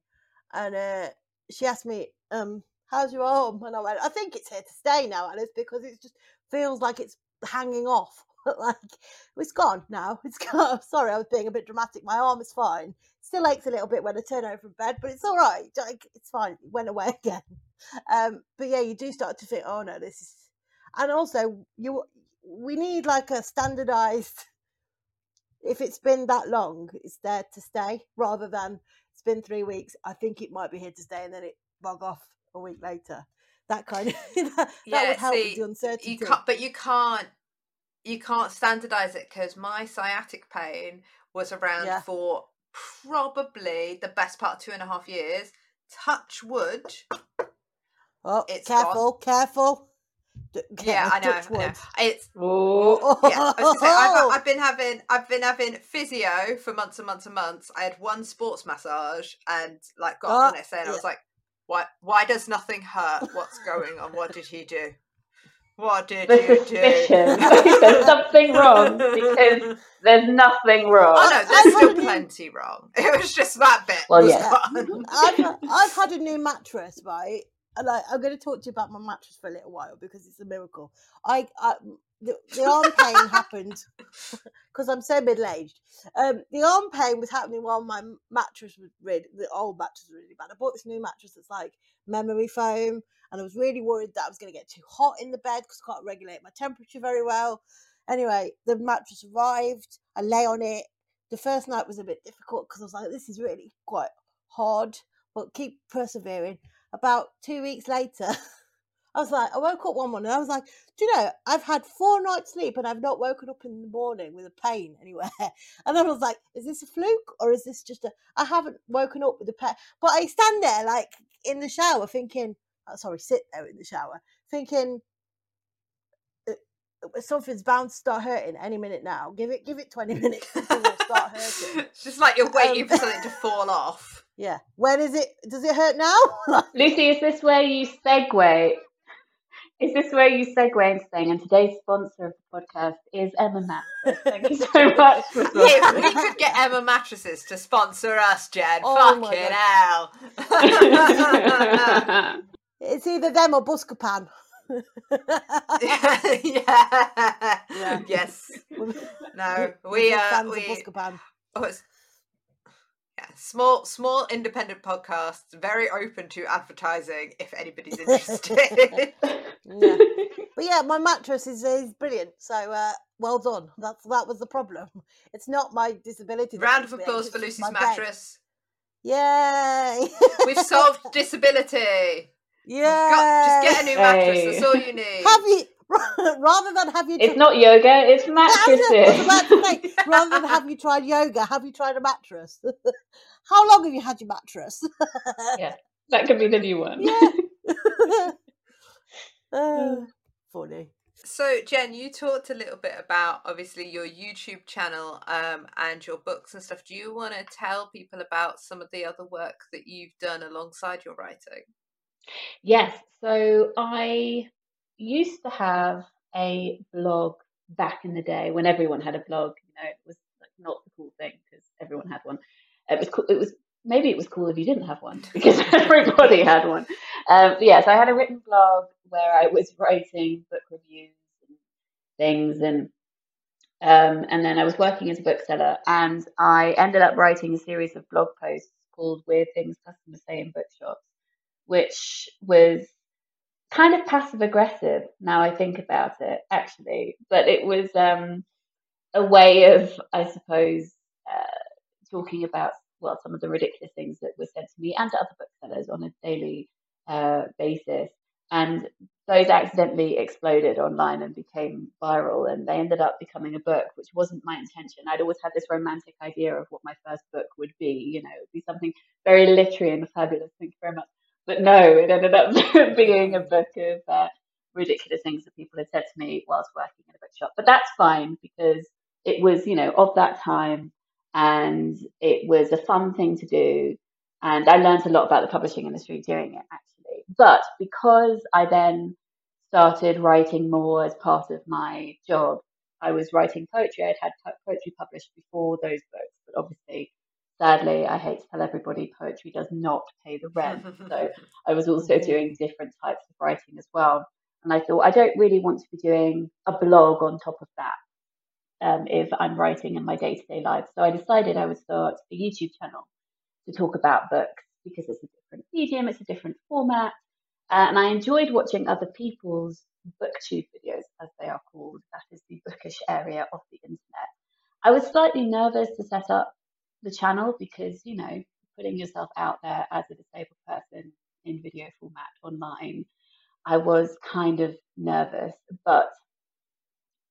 Speaker 1: and uh, she asked me, um, "How's your arm?" And I went, "I think it's here to stay now, Alice, because it just feels like it's hanging off. like it's gone now. It's gone. Sorry, I was being a bit dramatic. My arm is fine. Still aches a little bit when I turn over from bed, but it's all right. Like, it's fine. It went away again. Um, but yeah, you do start to think, oh no, this is, and also you we need like a standardized. If it's been that long, it's there to stay, rather than it's been three weeks. I think it might be here to stay, and then it bug off a week later. That kind of that, that
Speaker 2: Yeah,
Speaker 1: would help
Speaker 2: see,
Speaker 1: with the uncertainty.
Speaker 2: You can't, but you can't, you can't standardize it because my sciatic pain was around
Speaker 1: Yeah.
Speaker 2: for probably the best part of two and a half years. Touch wood.
Speaker 1: Oh,
Speaker 2: it's gone.
Speaker 1: careful, careful. D-
Speaker 2: Yeah, I know, I know. It's
Speaker 5: oh.
Speaker 2: yeah. Say, I've, I've been having I've been having physio for months and months and months. I had one sports massage and like got up
Speaker 1: Ah,
Speaker 2: the next day and I was like, why why does nothing hurt? What's going on? What did he do? What did
Speaker 5: the
Speaker 2: you
Speaker 5: suspicion.
Speaker 2: do?
Speaker 5: There's something wrong because there's nothing wrong.
Speaker 2: Oh no,
Speaker 1: I've
Speaker 2: there's still
Speaker 1: a new-
Speaker 2: plenty wrong. It was just that bit.
Speaker 5: Well, yeah.
Speaker 1: I've, I've had a new mattress, right? Like, I'm going to talk to you about my mattress for a little while because it's a miracle. I, I the, the arm pain happened because I'm so middle aged. Um, the arm pain was happening while my mattress was really, the old mattress was really bad. I bought this new mattress that's like memory foam, and I was really worried that I was going to get too hot in the bed because I can't regulate my temperature very well. Anyway, the mattress arrived. I lay on it. The first night was a bit difficult because I was like, this is really quite hard, but keep persevering. About two weeks later, I was like, I woke up one morning. I was like, do you know, I've had four nights sleep and I've not woken up in the morning with a pain anywhere. And I was like, is this a fluke or is this just a? I haven't woken up with a pain, but I stand there like in the shower thinking, oh, sorry, sit there in the shower thinking. "Uh, uh, Something's bound to start hurting any minute now. Give it, give it twenty minutes. Something will start hurting.
Speaker 2: it's just like you're waiting
Speaker 1: Um,
Speaker 2: for something to fall off.
Speaker 1: Yeah. When is it? Does it hurt now?
Speaker 5: Lucy, is this where you segue? Is this where you segue into saying, and today's sponsor of the podcast is Emma Mattress. Thank you so much for
Speaker 2: If we
Speaker 5: sponsoring.
Speaker 2: could get Emma mattresses to sponsor us, Jen,
Speaker 1: Oh
Speaker 2: fucking hell.
Speaker 1: it's either them or Buscopan.
Speaker 2: yeah.
Speaker 1: Yeah.
Speaker 2: Yes.
Speaker 1: We're
Speaker 2: No. We uh
Speaker 1: fans
Speaker 2: we oh, it's, yeah, small small independent podcasts, very open to advertising if anybody's interested.
Speaker 1: Yeah. But yeah, my mattress is, is brilliant. So uh, well done. That's that was the problem. It's not my disability.
Speaker 2: Round of applause for Lucy's
Speaker 1: my bed.
Speaker 2: mattress.
Speaker 1: Yay!
Speaker 2: We've solved disability. Yeah. Just get a new mattress.
Speaker 5: Hey.
Speaker 2: That's all you need.
Speaker 1: Have you rather than have you?
Speaker 5: It's not yoga, it's
Speaker 1: Yeah, I was- about to
Speaker 5: mattresses.
Speaker 1: say, rather than have you tried yoga, have you tried a mattress? How long have you had your mattress?
Speaker 5: Yeah, that could be the new one.
Speaker 1: yeah. Uh, funny.
Speaker 2: So, Jen, you talked a little bit about obviously your YouTube channel um, and your books and stuff. Do you want to tell people about some of the other work that you've done alongside your writing?
Speaker 5: Yes. So I used to have a blog back in the day when everyone had a blog. You know, it was like not the cool thing because everyone had one. It was cool. It was maybe it was cool if you didn't have one because everybody had one. Um, yes, yeah, so I had a written blog where I was writing book reviews and things, and um, and then I was working as a bookseller, and I ended up writing a series of blog posts called "Weird Things Customers Say in Bookshops," which was kind of passive aggressive. Now I think about it, actually, but it was um, a way of, I suppose, uh, talking about well some of the ridiculous things that were said to me and to other booksellers on a daily uh, basis. And those accidentally exploded online and became viral, and they ended up becoming a book, which wasn't my intention. I'd always had this romantic idea of what my first book would be. You know, it would be something very literary and fabulous. Thank you very much. But no, it ended up being a book of uh, ridiculous things that people had said to me whilst working in a bookshop. But that's fine because it was, you know, of that time, and it was a fun thing to do. And I learned a lot about the publishing industry doing it, actually but because I then started writing more as part of my job, I was writing poetry. I'd had poetry published before those books, but obviously, sadly, I hate to tell everybody, poetry does not pay the rent. so I was also doing different types of writing as well. And I thought, I don't really want to be doing a blog on top of that um, if I'm writing in my day to day life. So I decided I would start a YouTube channel to talk about books because it's a different medium, it's a different format. Uh, and I enjoyed watching other people's booktube videos, as they are called. That is the bookish area of the internet. I was slightly nervous to set up the channel because, you know, putting yourself out there as a disabled person in video format online, I was kind of nervous. But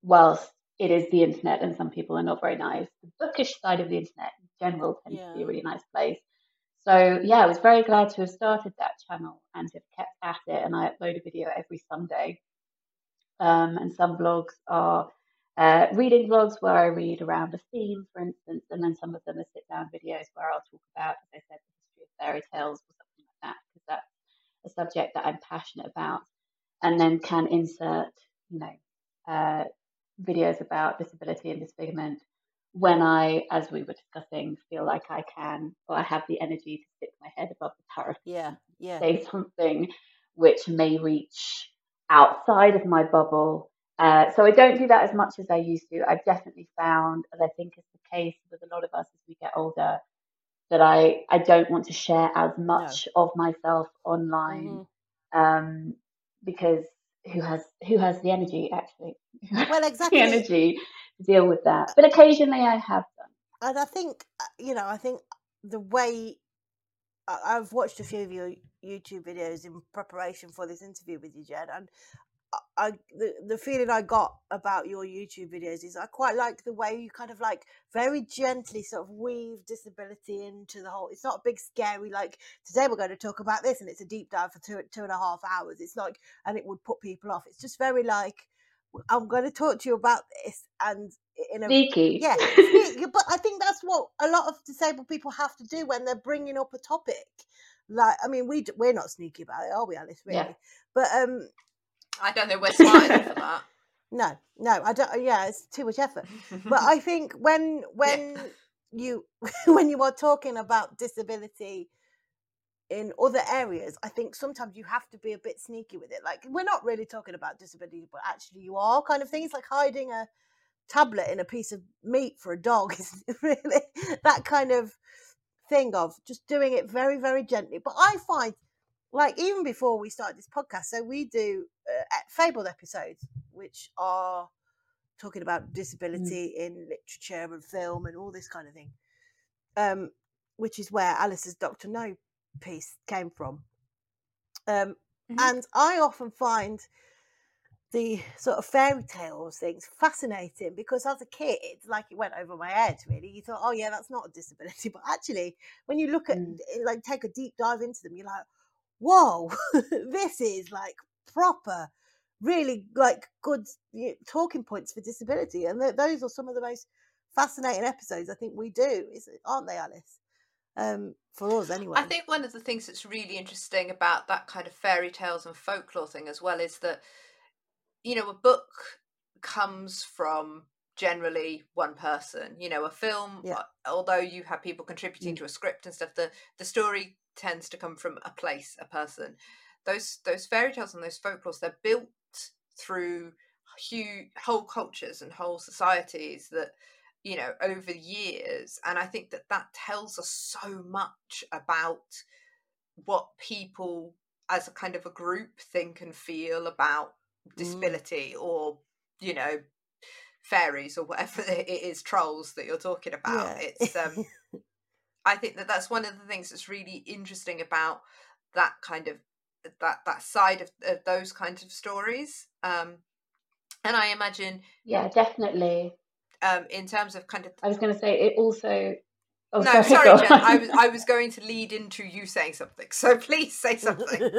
Speaker 5: whilst it is the internet and some people are not very nice, the bookish side of the internet in general tends yeah. to be a really nice place. So yeah, I was very glad to have started that channel and to have kept at it. And I upload a video every Sunday. Um, and some vlogs are uh, reading vlogs where I read around a theme, for instance, and then some of them are sit down videos where I'll talk about, as I said, the history of fairy tales or something like that, because that's a subject that I'm passionate about. And then can insert, you know, uh, videos about disability and disfigurement when I, as we were discussing, feel like I can or I have the energy to stick my head above the parapet,
Speaker 1: yeah, yeah,
Speaker 5: say something which may reach outside of my bubble. Uh, so I don't do that as much as I used to. I've definitely found, as I think is the case with a lot of us as we get older, that I I don't want to share as much no. of myself online mm-hmm. um, because who has who has the energy actually?
Speaker 1: Well, exactly.
Speaker 5: the energy to deal with that. But occasionally I have done.
Speaker 1: And I think, uh, you know, I think the way I've watched a few of your YouTube videos in preparation for this interview with you, Jen, and I the, the feeling I got about your YouTube videos is I quite like the way you kind of like very gently sort of weave disability into the whole. It's not a big scary like today we're going to talk about this and it's a deep dive for two two and a half hours. It's like and it would put people off. It's just very like I'm going to talk to you about this and in a
Speaker 5: sneaky.
Speaker 1: Yeah, sneaky, but I think that's what a lot of disabled people have to do when they're bringing up a topic. Like, I mean, we we're not sneaky about it, are we, Alice? Really? Yeah. But um,
Speaker 2: I don't think we're smart enough for that.
Speaker 1: No, no, I don't. Uh, yeah, it's too much effort. but I think when when yeah. you when you are talking about disability in other areas, I think sometimes you have to be a bit sneaky with it. Like we're not really talking about disability, but actually you are kind of things like hiding a tablet in a piece of meat for a dog is really that kind of thing of just doing it very very gently. But I find like even before we started this podcast, so we do uh, fabled episodes which are talking about mm. disability mm. in literature and film and all this kind of thing. Um, which is where Alice's Doctor No piece came from. Um, mm-hmm. And I often find the sort of fairy tales things fascinating because as a kid, like it went over my head really. You thought, oh yeah, that's not a disability. But actually, when you look at, mm. like, take a deep dive into them, you're like, whoa, this is like proper really like good you know, talking points for disability, and th- those are some of the most fascinating episodes I think we do, aren't they, Alice? Um, for us anyway.
Speaker 2: I think one of the things that's really interesting about that kind of fairy tales and folklore thing as well is that, you know, a book comes from generally one person. You know, a film,
Speaker 1: Yeah.
Speaker 2: uh, although you have people contributing
Speaker 1: Mm.
Speaker 2: to a script and stuff, the the story tends to come from a place, a person. Those those fairy tales and those folklores, they're built through huge whole cultures and whole societies that you know over years and i think that that tells us so much about what people as a kind of a group think and feel about
Speaker 1: Mm.
Speaker 2: disability or you know fairies or whatever it is trolls that you're talking about
Speaker 1: Yeah.
Speaker 2: it's um i think that that's one of the things that's really interesting about that kind of that that side of, of those kinds of stories um and i imagine
Speaker 5: Yeah, definitely.
Speaker 2: um in terms of kind of
Speaker 5: I was going to say it also. Oh,
Speaker 2: no,
Speaker 5: sorry,
Speaker 2: sorry, Jen. I was I was going to lead into you saying something, so please say something.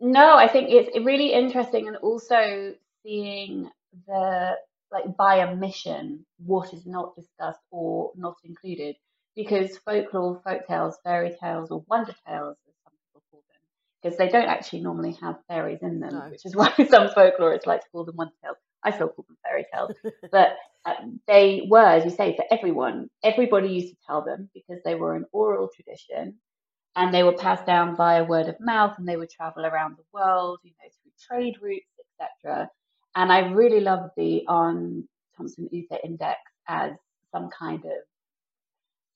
Speaker 5: No, I think it's really interesting and also seeing the like by omission what is not discussed or not included because folklore, folk tales, fairy tales, or wonder tales, as some people call them, because they don't actually normally have fairies in them,
Speaker 1: No.
Speaker 5: which is why some folklorists like to call them wonder tales. I still call them fairy tales, but uh, they were, as you say, for everyone. Everybody used to tell them because they were an oral tradition and they were passed down via word of mouth and they would travel around the world, you know, through trade routes, etc. And I really love the Aarne Thompson Uther Index as some kind of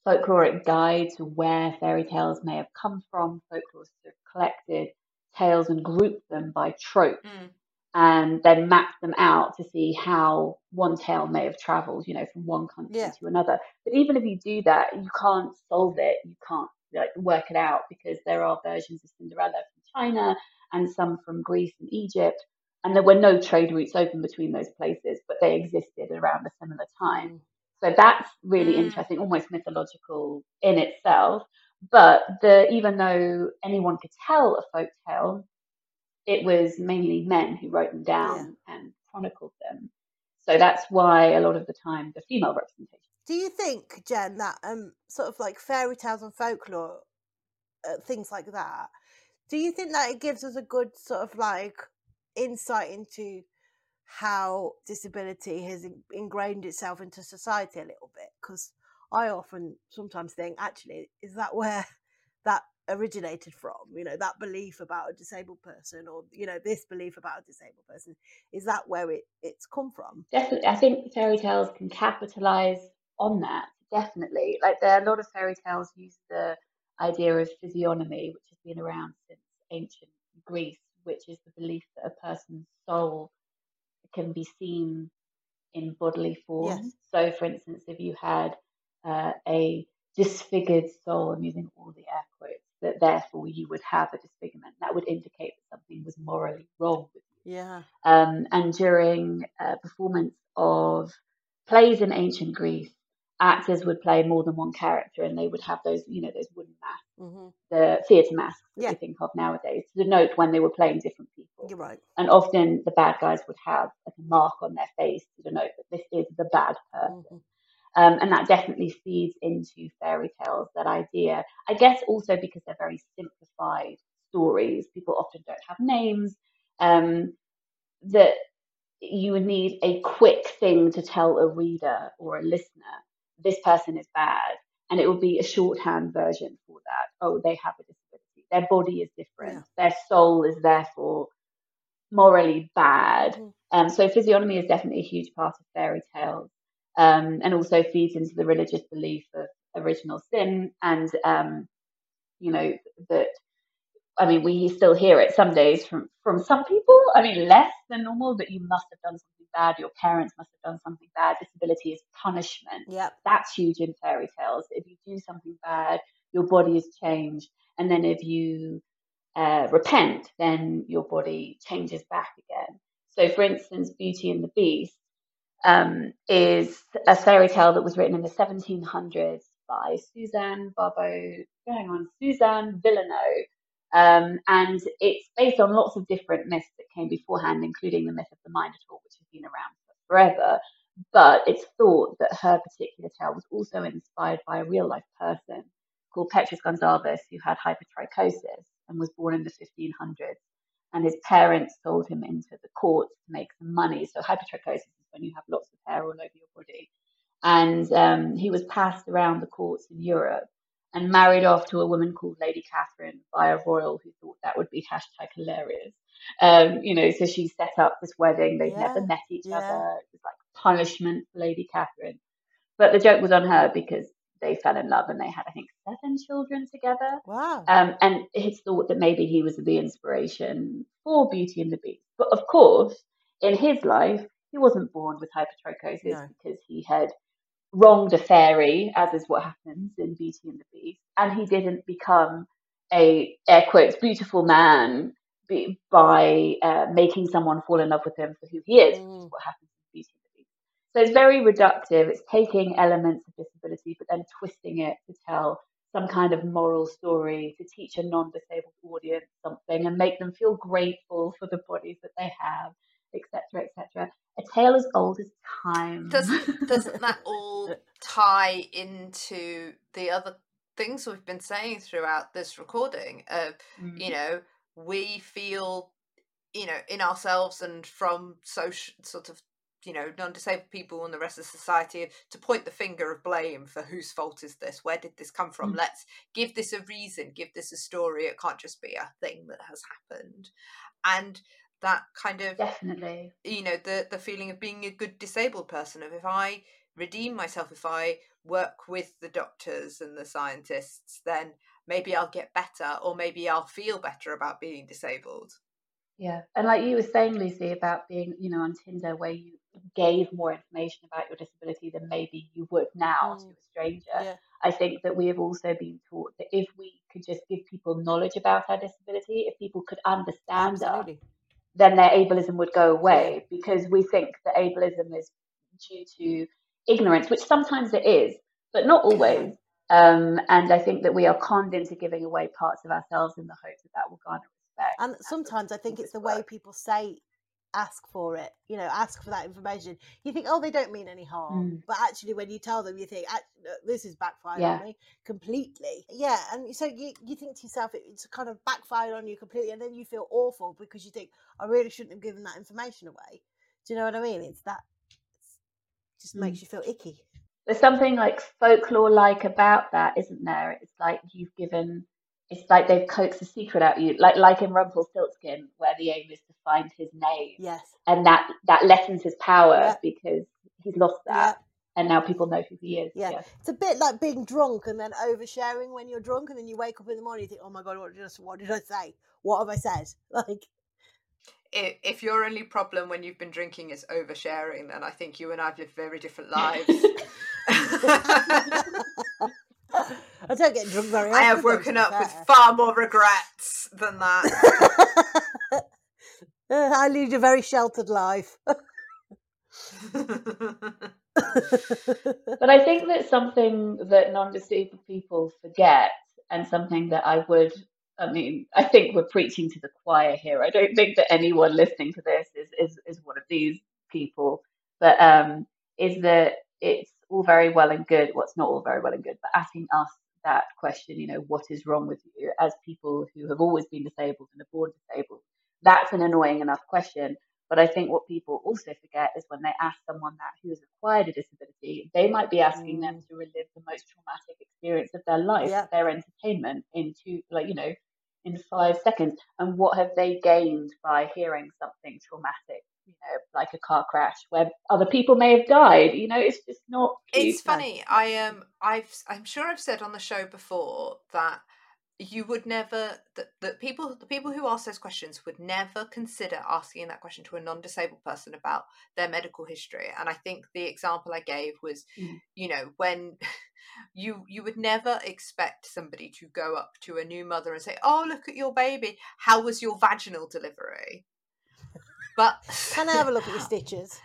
Speaker 5: folkloric guide to where fairy tales may have come from. Folklorists have collected tales and grouped them by trope
Speaker 2: Mm.
Speaker 5: and then mapped them out to see how one tale may have traveled, you know, from one country
Speaker 1: Yeah.
Speaker 5: to another. But even if you do that, you can't solve it. You can't like work it out because there are versions of Cinderella from China and some from Greece and Egypt, and there were no trade routes open between those places, but they existed around a similar time. So that's really
Speaker 2: Mm.
Speaker 5: interesting, almost mythological in itself. But the even though anyone could tell a folk tale, it was mainly men who wrote them down and chronicled them. So that's why a lot of the time the female representation.
Speaker 1: Do you think, Jen, that um sort of like fairy tales and folklore, uh, things like that, do you think that it gives us a good sort of like insight into how disability has ingrained itself into society a little bit? Because I often sometimes think, actually, is that where that originated from? You know, that belief about a disabled person, or you know, this belief about a disabled person, is that where it it's come from?
Speaker 5: Definitely, I think fairy tales can capitalize on that. Definitely, like there are a lot of fairy tales use the idea of physiognomy, which has been around since ancient Greece, which is the belief that a person's soul can be seen in bodily form.
Speaker 1: Yes.
Speaker 5: So, for instance, if you had uh, a disfigured soul, I'm using all the air quotes, that therefore you would have a disfigurement, that would indicate that something was morally wrong with you.
Speaker 1: Yeah.
Speaker 5: Um, and during uh, performance of plays in ancient Greece, actors would play more than one character, and they would have those, you know, those wooden masks,
Speaker 1: hmm
Speaker 5: the theatre masks that
Speaker 1: Yeah.
Speaker 5: we think of nowadays, to denote when they were playing different people.
Speaker 1: You're right.
Speaker 5: And often the bad guys would have like a mark on their face to denote that this is the bad person.
Speaker 1: hmm
Speaker 5: Um, and that definitely feeds into fairy tales, that idea. I guess also because they're very simplified stories. People often don't have names. Um, that you would need a quick thing to tell a reader or a listener, this person is bad. And it would be a shorthand version for that. Oh, they have a disability. Their body is different. Their soul is therefore morally bad.
Speaker 1: Mhm.
Speaker 5: Um, so physiognomy is definitely a huge part of fairy tales, um, and also feeds into the religious belief of original sin, and um, you know that. I mean, we still hear it some days from from some people. I mean, less than normal, but you must have done something bad. Your parents must have done something bad. Disability is punishment.
Speaker 1: Yep.
Speaker 5: That's huge in fairy tales. If you do something bad, your body is changed, and then if you uh, repent, then your body changes back again. So, for instance, Beauty and the Beast um, is a fairy tale that was written in the 1700s by Suzanne Barbot, hang on, Suzanne Villeneuve. Um, and it's based on lots of different myths that came beforehand, including the myth of the Minotaur, which has been around forever. But it's thought that her particular tale was also inspired by a real life person called Petrus Gonsalvus, who had hypertrichosis and was born in the 1500s. And his parents sold him into the courts to make some money. So, hypertrichosis is when you have lots of hair all over your body. And um, he was passed around the courts in Europe and married off to a woman called Lady Catherine by a royal who thought that would be hashtag hilarious. Um, you know, so she set up this wedding. They'd
Speaker 1: Yeah,
Speaker 5: never met each
Speaker 1: yeah.
Speaker 5: other. It was like punishment for Lady Catherine. But the joke was on her because they fell in love and they had, I think, seven children together.
Speaker 1: Wow.
Speaker 5: Um, and it's thought that maybe he was the inspiration for Beauty and the Beast. But of course, in his life, he wasn't born with hypertrichosis
Speaker 1: No.
Speaker 5: because he had wronged a fairy, as is what happens in Beauty and the Beast, and he didn't become a air quotes beautiful man be, by uh, making someone fall in love with him for who he is, which
Speaker 1: Mm.
Speaker 5: is what happens in Beauty and the Beast. So it's very reductive. It's taking elements of disability, but then twisting it to tell some kind of moral story to teach a non-disabled audience something and make them feel grateful for the bodies that they have, etc., etc. A tale as old as time.
Speaker 2: Doesn't doesn't that all tie into the other things we've been saying throughout this recording of
Speaker 5: Mm.
Speaker 2: you know we feel you know in ourselves and from social sort of you know non-disabled people and the rest of society to point the finger of blame for whose fault is this where did this come from
Speaker 5: Mm.
Speaker 2: let's give this a reason give this a story it can't just be a thing that has happened and that kind of
Speaker 5: Definitely.
Speaker 2: you know the the feeling of being a good disabled person of if i redeem myself if i work with the doctors and the scientists then maybe i'll get better or maybe i'll feel better about being disabled
Speaker 5: Yeah. And like you were saying, Lucy, about being, you know, on Tinder where you gave more information about your disability than maybe you would now to
Speaker 1: Mm.
Speaker 5: a stranger.
Speaker 1: Yeah.
Speaker 5: I think that we have also been taught that if we could just give people knowledge about our disability, if people could understand us,
Speaker 1: Absolutely.
Speaker 5: Then their ableism would go away because we think that ableism is due to ignorance, which sometimes it is, but not always. Um, and I think that we are conned into giving away parts of ourselves in the hope that that will garner respect.
Speaker 1: And sometimes I think it's the way people say ask for it you know ask for that information you think oh they don't mean any harm
Speaker 5: Mm.
Speaker 1: but actually when you tell them you think this is backfired
Speaker 5: Yeah.
Speaker 1: on me completely yeah and so you, you think to yourself it- it's kind of backfired on you completely and then you feel awful because you think i really shouldn't have given that information away do you know what i mean it's that it's, just
Speaker 5: Mm.
Speaker 1: makes you feel icky
Speaker 5: There's something like folklore like about that, isn't there? It's like you've given, it's like they've coaxed a secret out of you, like like in Rumpelstiltskin, where the aim is to find his name,
Speaker 1: yes
Speaker 5: and that that lessens his power
Speaker 1: Yeah.
Speaker 5: because he's lost
Speaker 1: yeah
Speaker 5: that, and now people know who he is.
Speaker 1: Yeah. It's a bit like being drunk and then oversharing when you're drunk, and then you wake up in the morning and you think, "Oh my god, what did I, what did I say? What have I said?" Like,
Speaker 2: I- if your only problem when you've been drinking is oversharing then i think you and i've lived very different lives
Speaker 1: I don't get drunk very often.
Speaker 2: i have woken up with far more regrets than that
Speaker 1: I lead a very sheltered life.
Speaker 5: But I think that something that non-disabled people forget, and something that I would, I mean, I think we're preaching to the choir here. I don't think that anyone listening to this is is, is one of these people, but um, is that it's all very well and good. What's not all very well and good, but asking us that question, you know, what is wrong with you, as people who have always been disabled and are born disabled. That's an annoying enough question. But I think what people also forget is when they ask someone that who has acquired a disability, they might be asking them mm. to relive the most traumatic experience of their life,
Speaker 1: Yeah.
Speaker 5: their entertainment, into like you know, in five seconds. And what have they gained by hearing something traumatic, you know, like a car crash where other people may have died? You know, it's just not. Cute.
Speaker 2: it's funny i um i've i'm sure i've said on the show before that you would never that, that people the people who ask those questions would never consider asking that question to a non-disabled person about their medical history and i think the example i gave was
Speaker 5: Mm.
Speaker 2: you know when you you would never expect somebody to go up to a new mother and say oh look at your baby how was your vaginal delivery but
Speaker 1: Can I have a look at your stitches?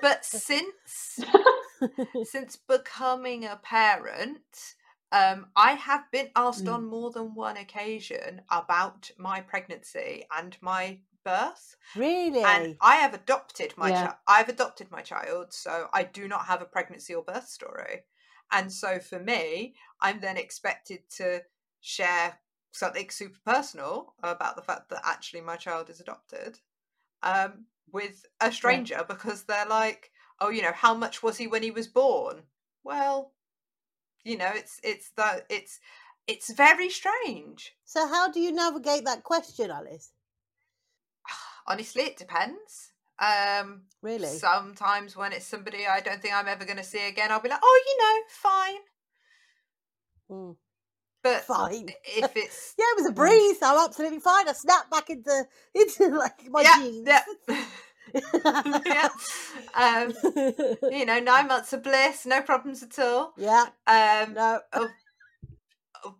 Speaker 2: but since since becoming a parent Um, I have been asked
Speaker 5: Mm.
Speaker 2: on more than one occasion about my pregnancy and my birth,
Speaker 1: Really?
Speaker 2: and I have adopted my
Speaker 5: Yeah.
Speaker 2: child. I've adopted my child, so I do not have a pregnancy or birth story. And so for me, I'm then expected to share something super personal about the fact that actually my child is adopted um, with a stranger because they're like, oh, you know, how much was he when he was born? Well, you know, it's it's the it's it's very strange.
Speaker 1: so how do you navigate that question, Alice?
Speaker 2: Honestly, it depends. Um,
Speaker 1: Really?
Speaker 2: Sometimes when it's somebody I don't think I'm ever going to see again, I'll be like, oh, you know, fine.
Speaker 1: Mm,
Speaker 2: But
Speaker 1: Fine.
Speaker 2: if it's
Speaker 1: Yeah, it was a breeze. I'm absolutely fine. I snapped back into into like my
Speaker 2: yeah,
Speaker 1: jeans.
Speaker 2: yeah, yeah. Um, you know, nine months of bliss, no problems at all.
Speaker 1: yeah.
Speaker 2: Um,
Speaker 1: No.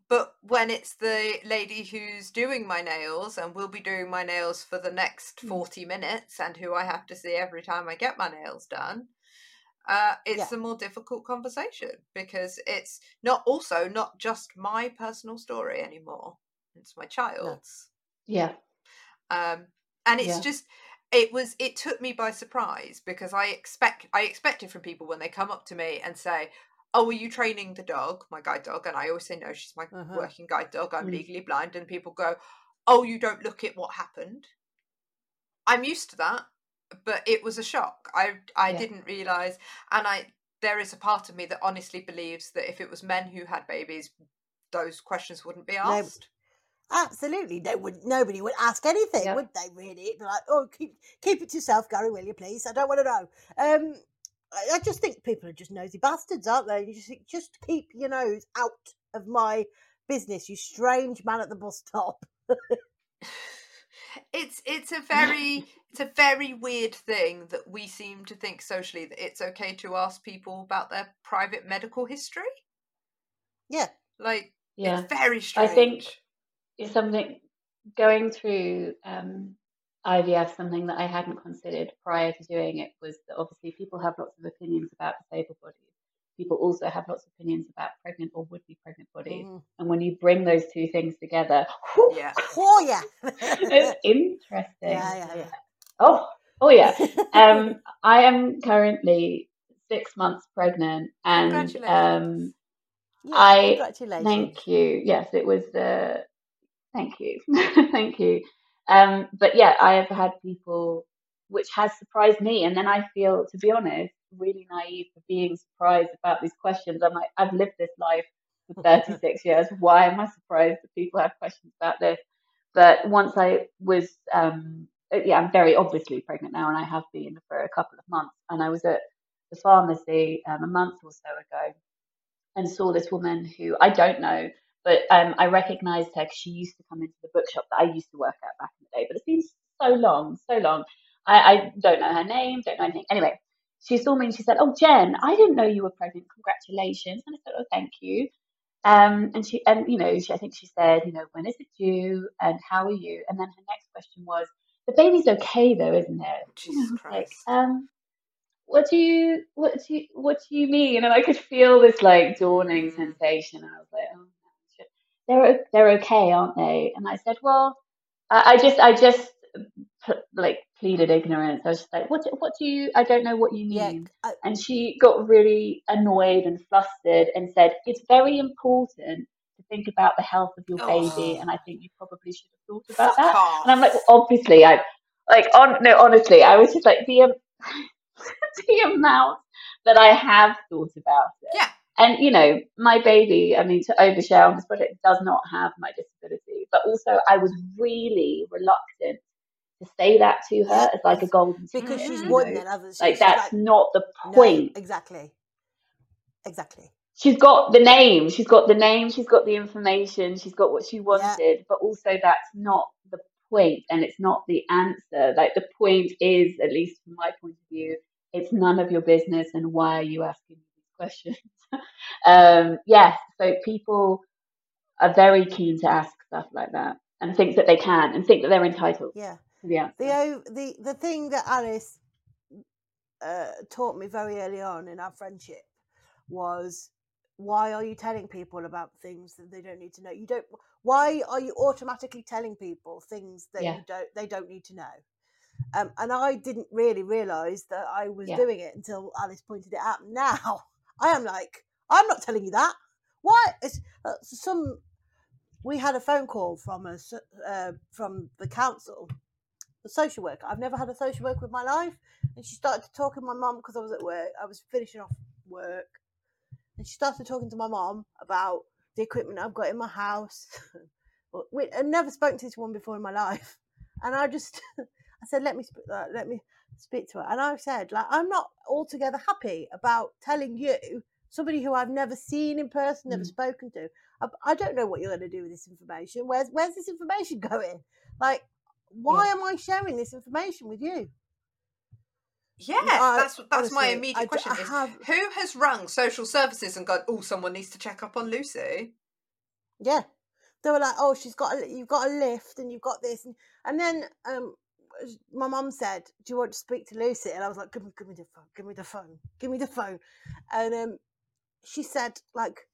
Speaker 2: but when it's the lady who's doing my nails and will be doing my nails for the next
Speaker 1: Hmm.
Speaker 2: 40 minutes and who I have to see every time I get my nails done, uh, it's
Speaker 1: Yeah.
Speaker 2: a more difficult conversation because it's not also not just my personal story anymore. It's my child's.
Speaker 5: Yeah.
Speaker 2: Um, and it's
Speaker 5: Yeah.
Speaker 2: just it was it took me by surprise because I expect I expect it from people when they come up to me and say, "Oh, are you training the dog, my guide dog?" And I always say, "No, she's my
Speaker 1: Uh-huh.
Speaker 2: working guide dog. I'm
Speaker 5: Mm.
Speaker 2: legally blind." And people go, "Oh, you don't look at what happened." I'm used to that, but it was a shock. I I
Speaker 5: Yeah.
Speaker 2: didn't realize, and I there is a part of me that honestly believes that if it was men who had babies, those questions wouldn't be
Speaker 1: No.
Speaker 2: asked.
Speaker 1: Absolutely. No would nobody would ask anything,
Speaker 5: Yeah.
Speaker 1: would they really? Like, oh keep keep it to yourself, Gary, will you please? I don't want to know. Um I, I just think people are just nosy bastards, aren't they? You just think, just keep your nose out of my business, you strange man at the bus stop.
Speaker 2: it's it's a very it's a very weird thing that we seem to think socially that it's okay to ask people about their private medical history.
Speaker 1: Yeah.
Speaker 2: Like
Speaker 5: Yeah.
Speaker 2: it's very strange.
Speaker 5: I think it's something going through um, IVF, something that I hadn't considered prior to doing it was that obviously people have lots of opinions about disabled bodies. People also have lots of opinions about pregnant or would be pregnant bodies.
Speaker 1: Mhm.
Speaker 5: And when you bring those two things together,
Speaker 2: yeah.
Speaker 1: Oh yeah.
Speaker 5: it's interesting.
Speaker 1: yeah, yeah, yeah.
Speaker 5: Oh, oh yeah. Um, I am currently six months pregnant, and um,
Speaker 1: Yeah,
Speaker 5: I- Thank you. Yes, it was the. Thank you. Thank you. Um, but yeah, I have had people, which has surprised me, and then I feel, to be honest, really naive for being surprised about these questions. I'm like, I've lived this life for 36 years. Why am I surprised that people have questions about this? But once I was, um, uh, yeah, I'm very obviously pregnant now, and I have been for a couple of months. And I was at the pharmacy um, a month or so ago and saw this woman who I don't know, but um, I recognised her because she used to come into the bookshop that I used to work at back in the day. But it's been so long, so long. I, I don't know her name, don't know anything. Anyway, she saw me and she said, "Oh, Jen, I didn't know you were pregnant. Congratulations!" And I said, "Oh, thank you." Um, and she, and you know, she, I think she said, you know, when is it due, and how are you? And then her next question was, "The baby's okay, though, isn't it?"
Speaker 2: Jesus
Speaker 5: was like, um, what do you what do you what do you mean? And I could feel this like dawning
Speaker 2: Mm.
Speaker 5: sensation. I was like, oh, they're they're okay, aren't they? And I said, well, I, I just I just like pleaded ignorance. I was just like, what do- what do you? I don't know what you
Speaker 1: Yeah,
Speaker 5: mean.
Speaker 1: I,
Speaker 5: And she got really annoyed and flustered and said, it's very important to think about the health of your baby,
Speaker 2: Oh.
Speaker 5: and I think you probably should have thought about that.
Speaker 2: off.
Speaker 5: And I'm like, well, obviously, I like on no, honestly, I was just like the um, the amount that I have thought about it.
Speaker 2: Yeah.
Speaker 5: And you know, my baby, I mean, to overshare on this project, does not have my disability, but also I was really reluctant to say that to her
Speaker 1: Yeah,
Speaker 5: as like a golden
Speaker 1: because she's won
Speaker 5: know?
Speaker 1: then, hasn't she?
Speaker 5: Like
Speaker 1: She's
Speaker 5: that's
Speaker 1: like,
Speaker 5: not the
Speaker 1: no,
Speaker 5: point.
Speaker 1: exactly. Exactly.
Speaker 5: She's got the name, she's got the name, she's got the information, she's got what she wanted, but also that's not the point and it's not the answer. Like the point is, at least from my point of view, it's none of your business and why are you asking these questions? um, yes, so people are very keen to ask stuff like that and think that they can and think that they're entitled
Speaker 1: Yeah.
Speaker 5: To the.
Speaker 1: The the thing that Alice uh, taught me very early on in our friendship was why are you telling people about things that they don't need to know? You don't. Why are you automatically telling people things that
Speaker 5: Yeah.
Speaker 1: you don't they don't need to know? Um, and I didn't really realise that I was
Speaker 5: Yeah.
Speaker 1: doing it until Alice pointed it out. Now I am like, I'm not telling you that. Why? It's, uh, some. We had a phone call from a s- uh, from the council, the social worker. I've never had a social worker in my life, and she started to talk to my mum because I was at work. I was finishing off work, and she started talking to my mom about the equipment I've got in my house. But we, I'd never spoken to this woman before in my life, and I just, I said, let me, sp- let me speak to her, and I said, like, I'm not altogether happy about telling you somebody who I've never seen in person, never
Speaker 5: Mm.
Speaker 1: spoken to. I, I don't know what you're going to do with this information. Where's where's this information going? Like, why am I sharing this information with you?
Speaker 2: Yeah,
Speaker 1: I-
Speaker 2: that's that's my immediate
Speaker 1: I
Speaker 2: question:
Speaker 1: I
Speaker 2: is who has rung social services and gone? Oh, someone needs to check up on Lucy.
Speaker 1: Yeah. They were like, oh, she's got a, you've got a lift and you've got this. And, and then um, my mum said, do you want to speak to Lucy? And I was like, give me, give me the phone, give me the phone, give me the phone. And um, she said, like,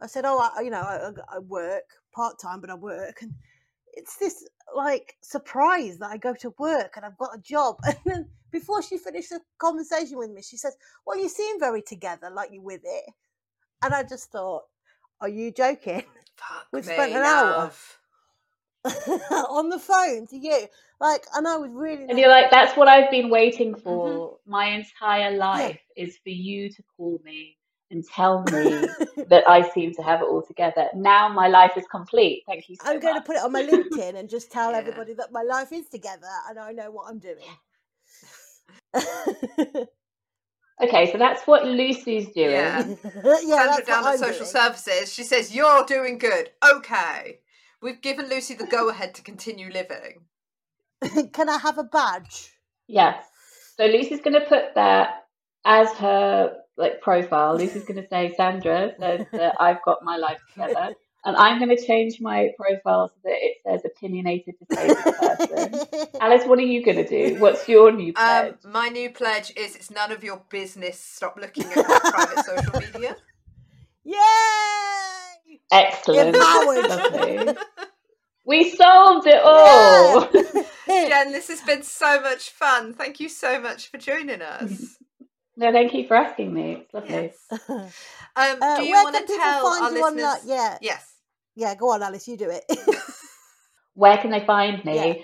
Speaker 1: I said, oh, I, you know, I, I- I work part time, but I work. And it's this like surprise that I go to work and I've got a job. And then before she finished the conversation with me, she says, well, you seem very together, like you're with it. And I just thought, are you joking?
Speaker 2: Fuck
Speaker 1: We've spent an hour. on the phone to you. Like, and I was really.
Speaker 5: And you're like, that's what I've been waiting
Speaker 1: Mm-hmm.
Speaker 5: for my entire life is for you to call me and tell me that I seem to have it all together. Now my life is complete. Thank you so
Speaker 1: I'm going to put it on my LinkedIn and just tell
Speaker 2: Yeah.
Speaker 1: everybody that my life is together and I know what I'm doing.
Speaker 5: Okay, so that's what Lucy's doing.
Speaker 2: Yeah.
Speaker 1: yeah,
Speaker 2: Sandra
Speaker 1: that's
Speaker 2: down
Speaker 1: what
Speaker 2: at
Speaker 1: I'm
Speaker 2: social
Speaker 1: doing.
Speaker 2: services. She says you're doing good. Okay, we've given Lucy the go ahead to continue living.
Speaker 1: Can I have a badge?
Speaker 5: Yes. So Lucy's going to put that as her like profile. Lucy's going to say Sandra says that I've got my life together, and I'm going to change my profile so that it says opinionated disabled person. Alice, what are you going to do? What's your new pledge?
Speaker 2: Um, my new pledge is it's none of your business. Stop looking at my private social media.
Speaker 1: Yay!
Speaker 5: Excellent.
Speaker 1: empowered.
Speaker 5: We solved it all.
Speaker 1: Yeah.
Speaker 2: Jen, this has been so much fun. Thank you so much for joining us.
Speaker 5: No, thank you for asking me. It's lovely.
Speaker 2: Yes. Um,
Speaker 1: Uh,
Speaker 2: do you
Speaker 1: where
Speaker 2: want to tell
Speaker 1: find
Speaker 2: our
Speaker 1: you on
Speaker 2: listeners?
Speaker 1: that? Yeah,
Speaker 2: Yes.
Speaker 1: yeah. Go on, Alice. You do it.
Speaker 5: Where can they find me?
Speaker 1: Yeah.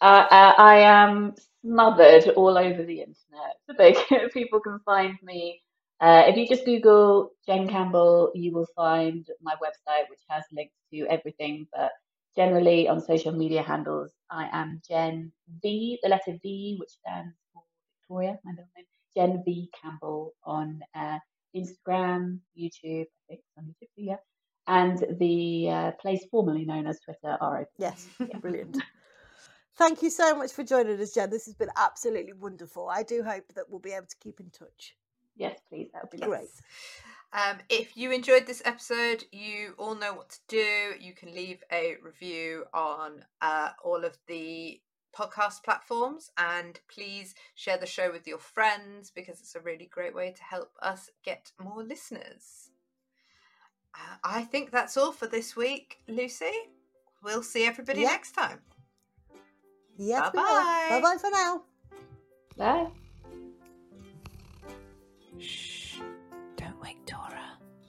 Speaker 5: Uh, uh, I am smothered all over the internet. So they can, people can find me. Uh, if you just Google Jen Campbell, you will find my website, which has links to everything. But generally, on social media handles, I am Jen V, the letter V, which stands for Victoria, my middle name. Jen V Campbell on uh, Instagram, YouTube, I think on YouTube, yeah, and the uh, place formerly known as Twitter, RIP.
Speaker 1: yes, brilliant. Thank you so much for joining us, Jen. This has been absolutely wonderful. I do hope that we'll be able to keep in touch.
Speaker 5: Yes, please, that would be
Speaker 2: Yes.
Speaker 5: lovely.
Speaker 1: Great.
Speaker 2: Um, if you enjoyed this episode, you all know what to do. You can leave a review on uh, all of the podcast platforms and please share the show with your friends because it's a really great way to help us get more listeners. Uh, I think that's all for this week, Lucy. We'll see everybody
Speaker 1: Yeah.
Speaker 2: next time.
Speaker 1: Yes,
Speaker 2: Bye-bye.
Speaker 1: Bye bye for now.
Speaker 5: Bye.
Speaker 2: Shh, don't wake Dora.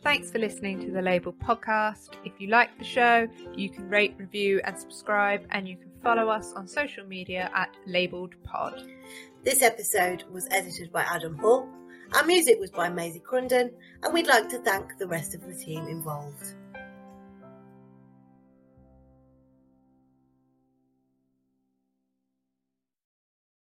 Speaker 2: Thanks for listening to the Label podcast. If you like the show, you can rate, review, and subscribe, and you can follow us on social media at Labeled Pod.
Speaker 1: This episode was edited by Adam Hall. Our music was by Maisie Crunden, and we'd like to thank the rest of the team involved.